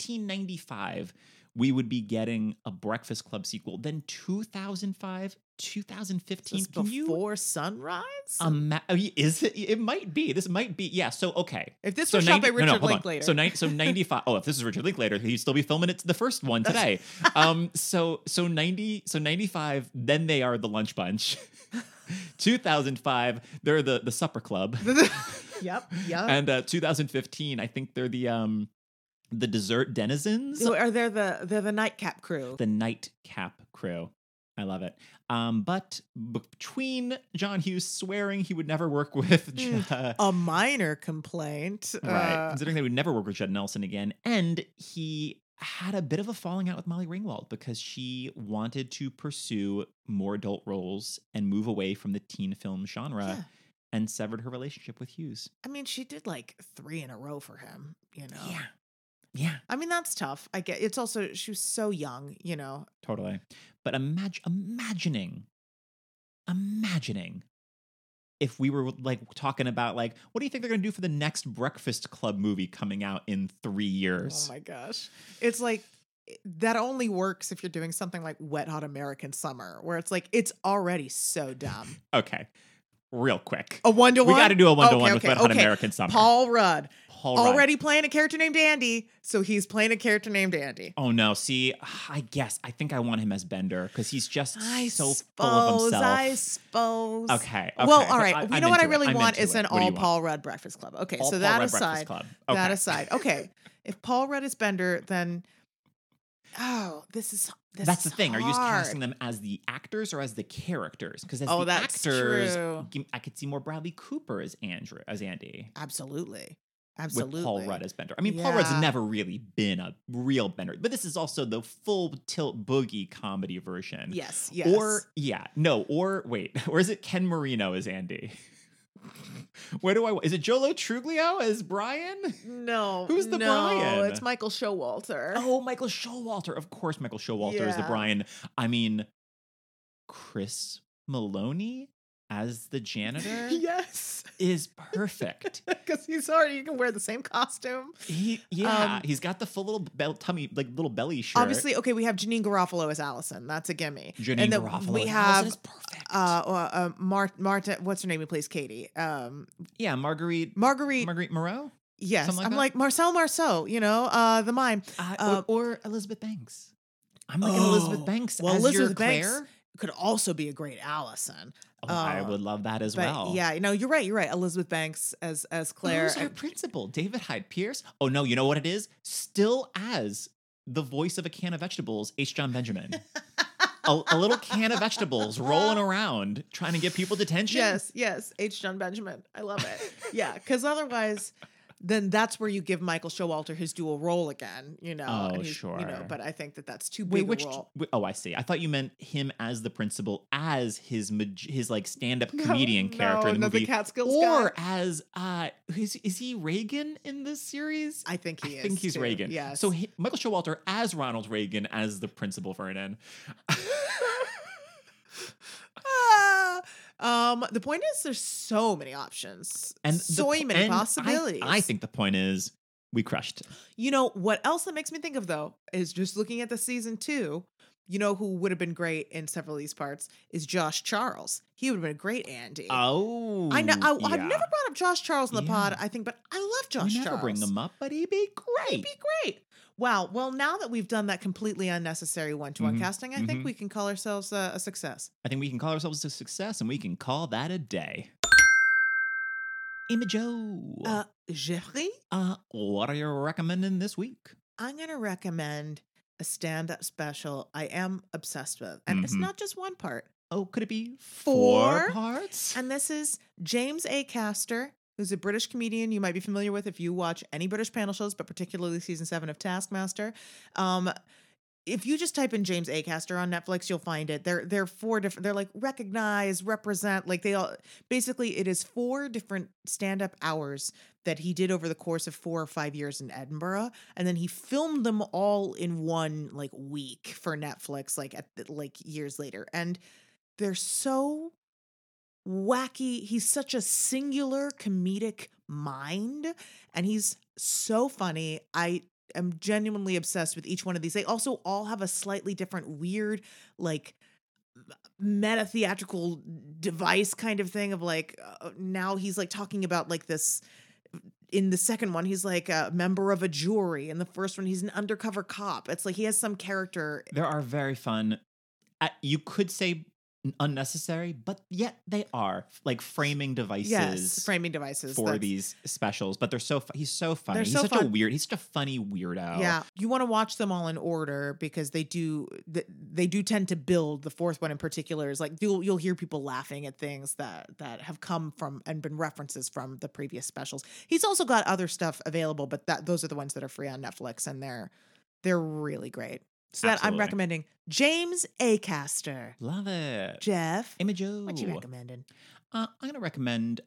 1995, we would be getting a Breakfast Club sequel. Then 2005, 2015. Is this Can you before sunrise ima- oh, Is it? It might be. This might be. Yeah. So, okay. if this So was shot by 90 no, no, richard linklater So, ni- so 95. Oh, if this is Richard Linklater, he'd still be filming it the first one today. um. So, so 90. So 95. Then they are the Lunch Bunch. 2005. They're the the Supper Club. yep yep and uh, 2015, I think they're the um the dessert denizens, So are they the they're the nightcap crew the nightcap crew. I love it. Um, but between John Hughes swearing he would never work with, Mm. a minor complaint right, uh, considering they would never work with Judd Nelson again, and he had a bit of a falling out with Molly Ringwald because she wanted to pursue more adult roles and move away from the teen film genre, Yeah. and severed her relationship with Hughes. I mean, she did like three in a row for him, you know. Yeah, I mean, that's tough. I get it's also she was so young, you know. totally. But imagine imagining, imagining if we were like talking about like what do you think they're gonna do for the next Breakfast Club movie coming out in three oh years? Oh my gosh. It's like eh, that only works if you're doing something like Wet Hot American Summer, where it's like it's already so dumb. Okay, real quick. A one to one. we got to do a one to one with Wet Hot okay. American Summer. Paul Rudd Paul Rudd. already playing a character named Andy, so he's playing a character named Andy. Oh no! See, I guess I think I want him as Bender because he's just I so suppose. full of himself. I suppose. Okay, Well, okay, all but right. I- you I'm know what I into it. really want is an all? Paul Rudd Breakfast Club. Okay, All so Paul that Rudd aside, Club. that aside, okay. If Paul Rudd is Bender, then oh, this is this That's the thing. Are you just casting them as the actors or as the characters? Because as Oh, the actors, true. I could see more Bradley Cooper as Andrew as Andy. Absolutely, absolutely. With Paul Rudd as Bender. I mean, Paul Rudd's Yeah. never really been a real Bender, but this is also the full tilt boogie comedy version. Yes, yes. Or yeah, no, or wait, or is it Ken Marino as Andy? Where do I? Is it Joe Lo Truglio as Brian? no, Who's the no, Brian? It's Michael Showalter. Oh, Michael Showalter. Of course, Michael Showalter is the Brian. I mean, Chris Meloni as the janitor yes, is perfect. because he's already you can wear the same costume. He, yeah, Um, he's got the full little bell, tummy, like little belly shirt. Obviously, okay, we have Janeane Garofalo as Allison. That's a gimme. Janeane and then Garofalo we have is perfect. uh, uh, uh Mar- Marta. What's her name? Who plays Katie? Um, yeah, Marguerite, Marguerite. Marguerite Moreau, yes, like I'm that? like Marcel Marceau. You know, uh, the mime uh, or, or Elizabeth Banks. I'm like an Elizabeth Oh, Banks well, Elizabeth Banks Claire. Could also be a great Allison. Oh, I uh, would love that as but well. yeah, no, you're right. You're right. Elizabeth Banks as as Claire. Who's our principal? David Hyde Pierce? Oh no, you know what it is? Still as the voice of a can of vegetables, H. John Benjamin. a, a little can of vegetables rolling around trying to get people detention. Yes, yes. H. John Benjamin. I love it. yeah, because otherwise, then that's where you give Michael Showalter his dual role again. You know. Oh, he's- You know, sure. but I think that that's too big Wait, which? a role. oh, I see. I thought you meant him as the principal, as his his like stand up No, comedian character in the movie, the Catskills or guy. as uh, is is he Reagan in this series? I think he I is. I think he's too. Reagan. Yes. So he, Michael Showalter as Ronald Reagan as the principal Vernon. Um, the point is, there's so many options and so po- many and possibilities. I, think the point is we crushed. You know what else that makes me think of though is just looking at the season two. You know who would have been great in several of these parts is Josh Charles. He would have been a great Andy. Oh, I know. I, yeah. I've never brought up Josh Charles in the pod. I think, but I love Josh we never Charles. bring him up, but he'd be great. He'd be great. Wow. Well, now that we've done that completely unnecessary one-to-one Mhm, casting, I think mhm. we can call ourselves a, a success. I think we can call ourselves a success, and we can call that a day. Amy Jo, Uh, Jeffrey, uh, what are you recommending this week? I'm gonna recommend a stand-up special I am obsessed with, and it's Mhm. not just one part. Oh, could it be Four? four parts? And this is James Acaster, who's a British comedian you might be familiar with if you watch any British panel shows, but particularly season seven of Taskmaster. Um, if you just type in James Acaster on Netflix, you'll find it. They're they're four different. They're like recognize, represent. Like they all basically it is four different stand up hours that he did over the course of four or five years in Edinburgh, and then he filmed them all in one like week for Netflix, like at like years later, and they're so wacky. He's such a singular comedic mind and he's so funny. I am genuinely obsessed with each one of these. They also all have a slightly different weird like meta theatrical device kind of thing of like uh, now he's like talking about like this in the second one he's like a member of a jury in the first one he's an undercover cop it's like he has some character There are very fun. Uh, you could say unnecessary, but yet they are like framing devices. yes framing devices for that's- these specials, but they're so fu- he's so funny. They're he's so such a weird. He's such a funny weirdo. Yeah, you want to watch them all in order because they do they do tend to build. The fourth one in particular is like you'll you'll hear people laughing at things that that have come from and been references from the previous specials. He's also got other stuff available, but that those are the ones that are free on Netflix and they're they're really great. So that I'm recommending James Acaster. love it. Jeff, Amy Jo. what you recommending? Uh, I'm gonna recommend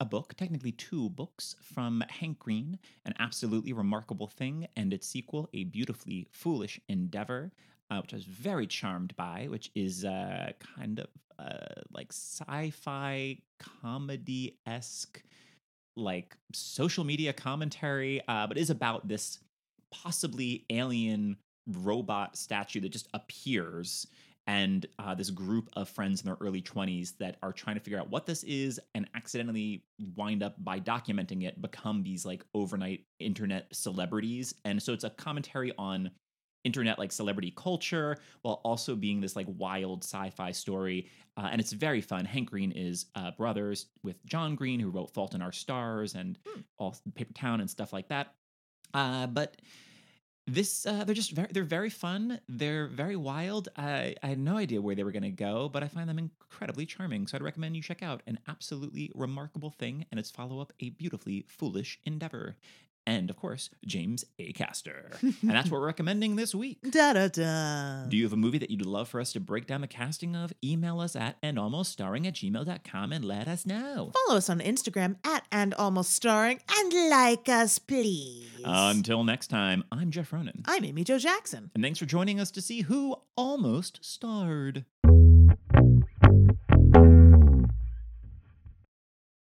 a book, technically two books, from Hank Green, An Absolutely Remarkable Thing, and its sequel, A Beautifully Foolish Endeavor, uh, which I was very charmed by, which is uh, kind of uh, like sci fi comedy esque, like social media commentary, uh, but is about this possibly alien robot statue that just appears and uh, this group of friends in their early 20s that are trying to figure out what this is and accidentally wind up by documenting it become these like overnight internet celebrities. And so it's a commentary on internet like celebrity culture while also being this like wild sci-fi story. Uh, and it's very fun. Hank green is uh, brothers with john green who wrote fault in our stars and Hmm. all paper town and stuff like that. Uh, but this uh, they're just very they're very fun they're very wild. I, I had no idea where they were going to go but i find them incredibly charming so i'd recommend you check out an absolutely remarkable thing and its follow-up a beautifully foolish endeavor and of course james acaster and that's what we're recommending this week Da da da. do you have a movie that you'd love for us to break down the casting of email us at and almost starring at gmail.com and let us know Follow us on Instagram at and almost starring. And like us, please. until next time i'm jeff ronan I'm Amy Jo Jackson. and thanks for joining us to see who almost starred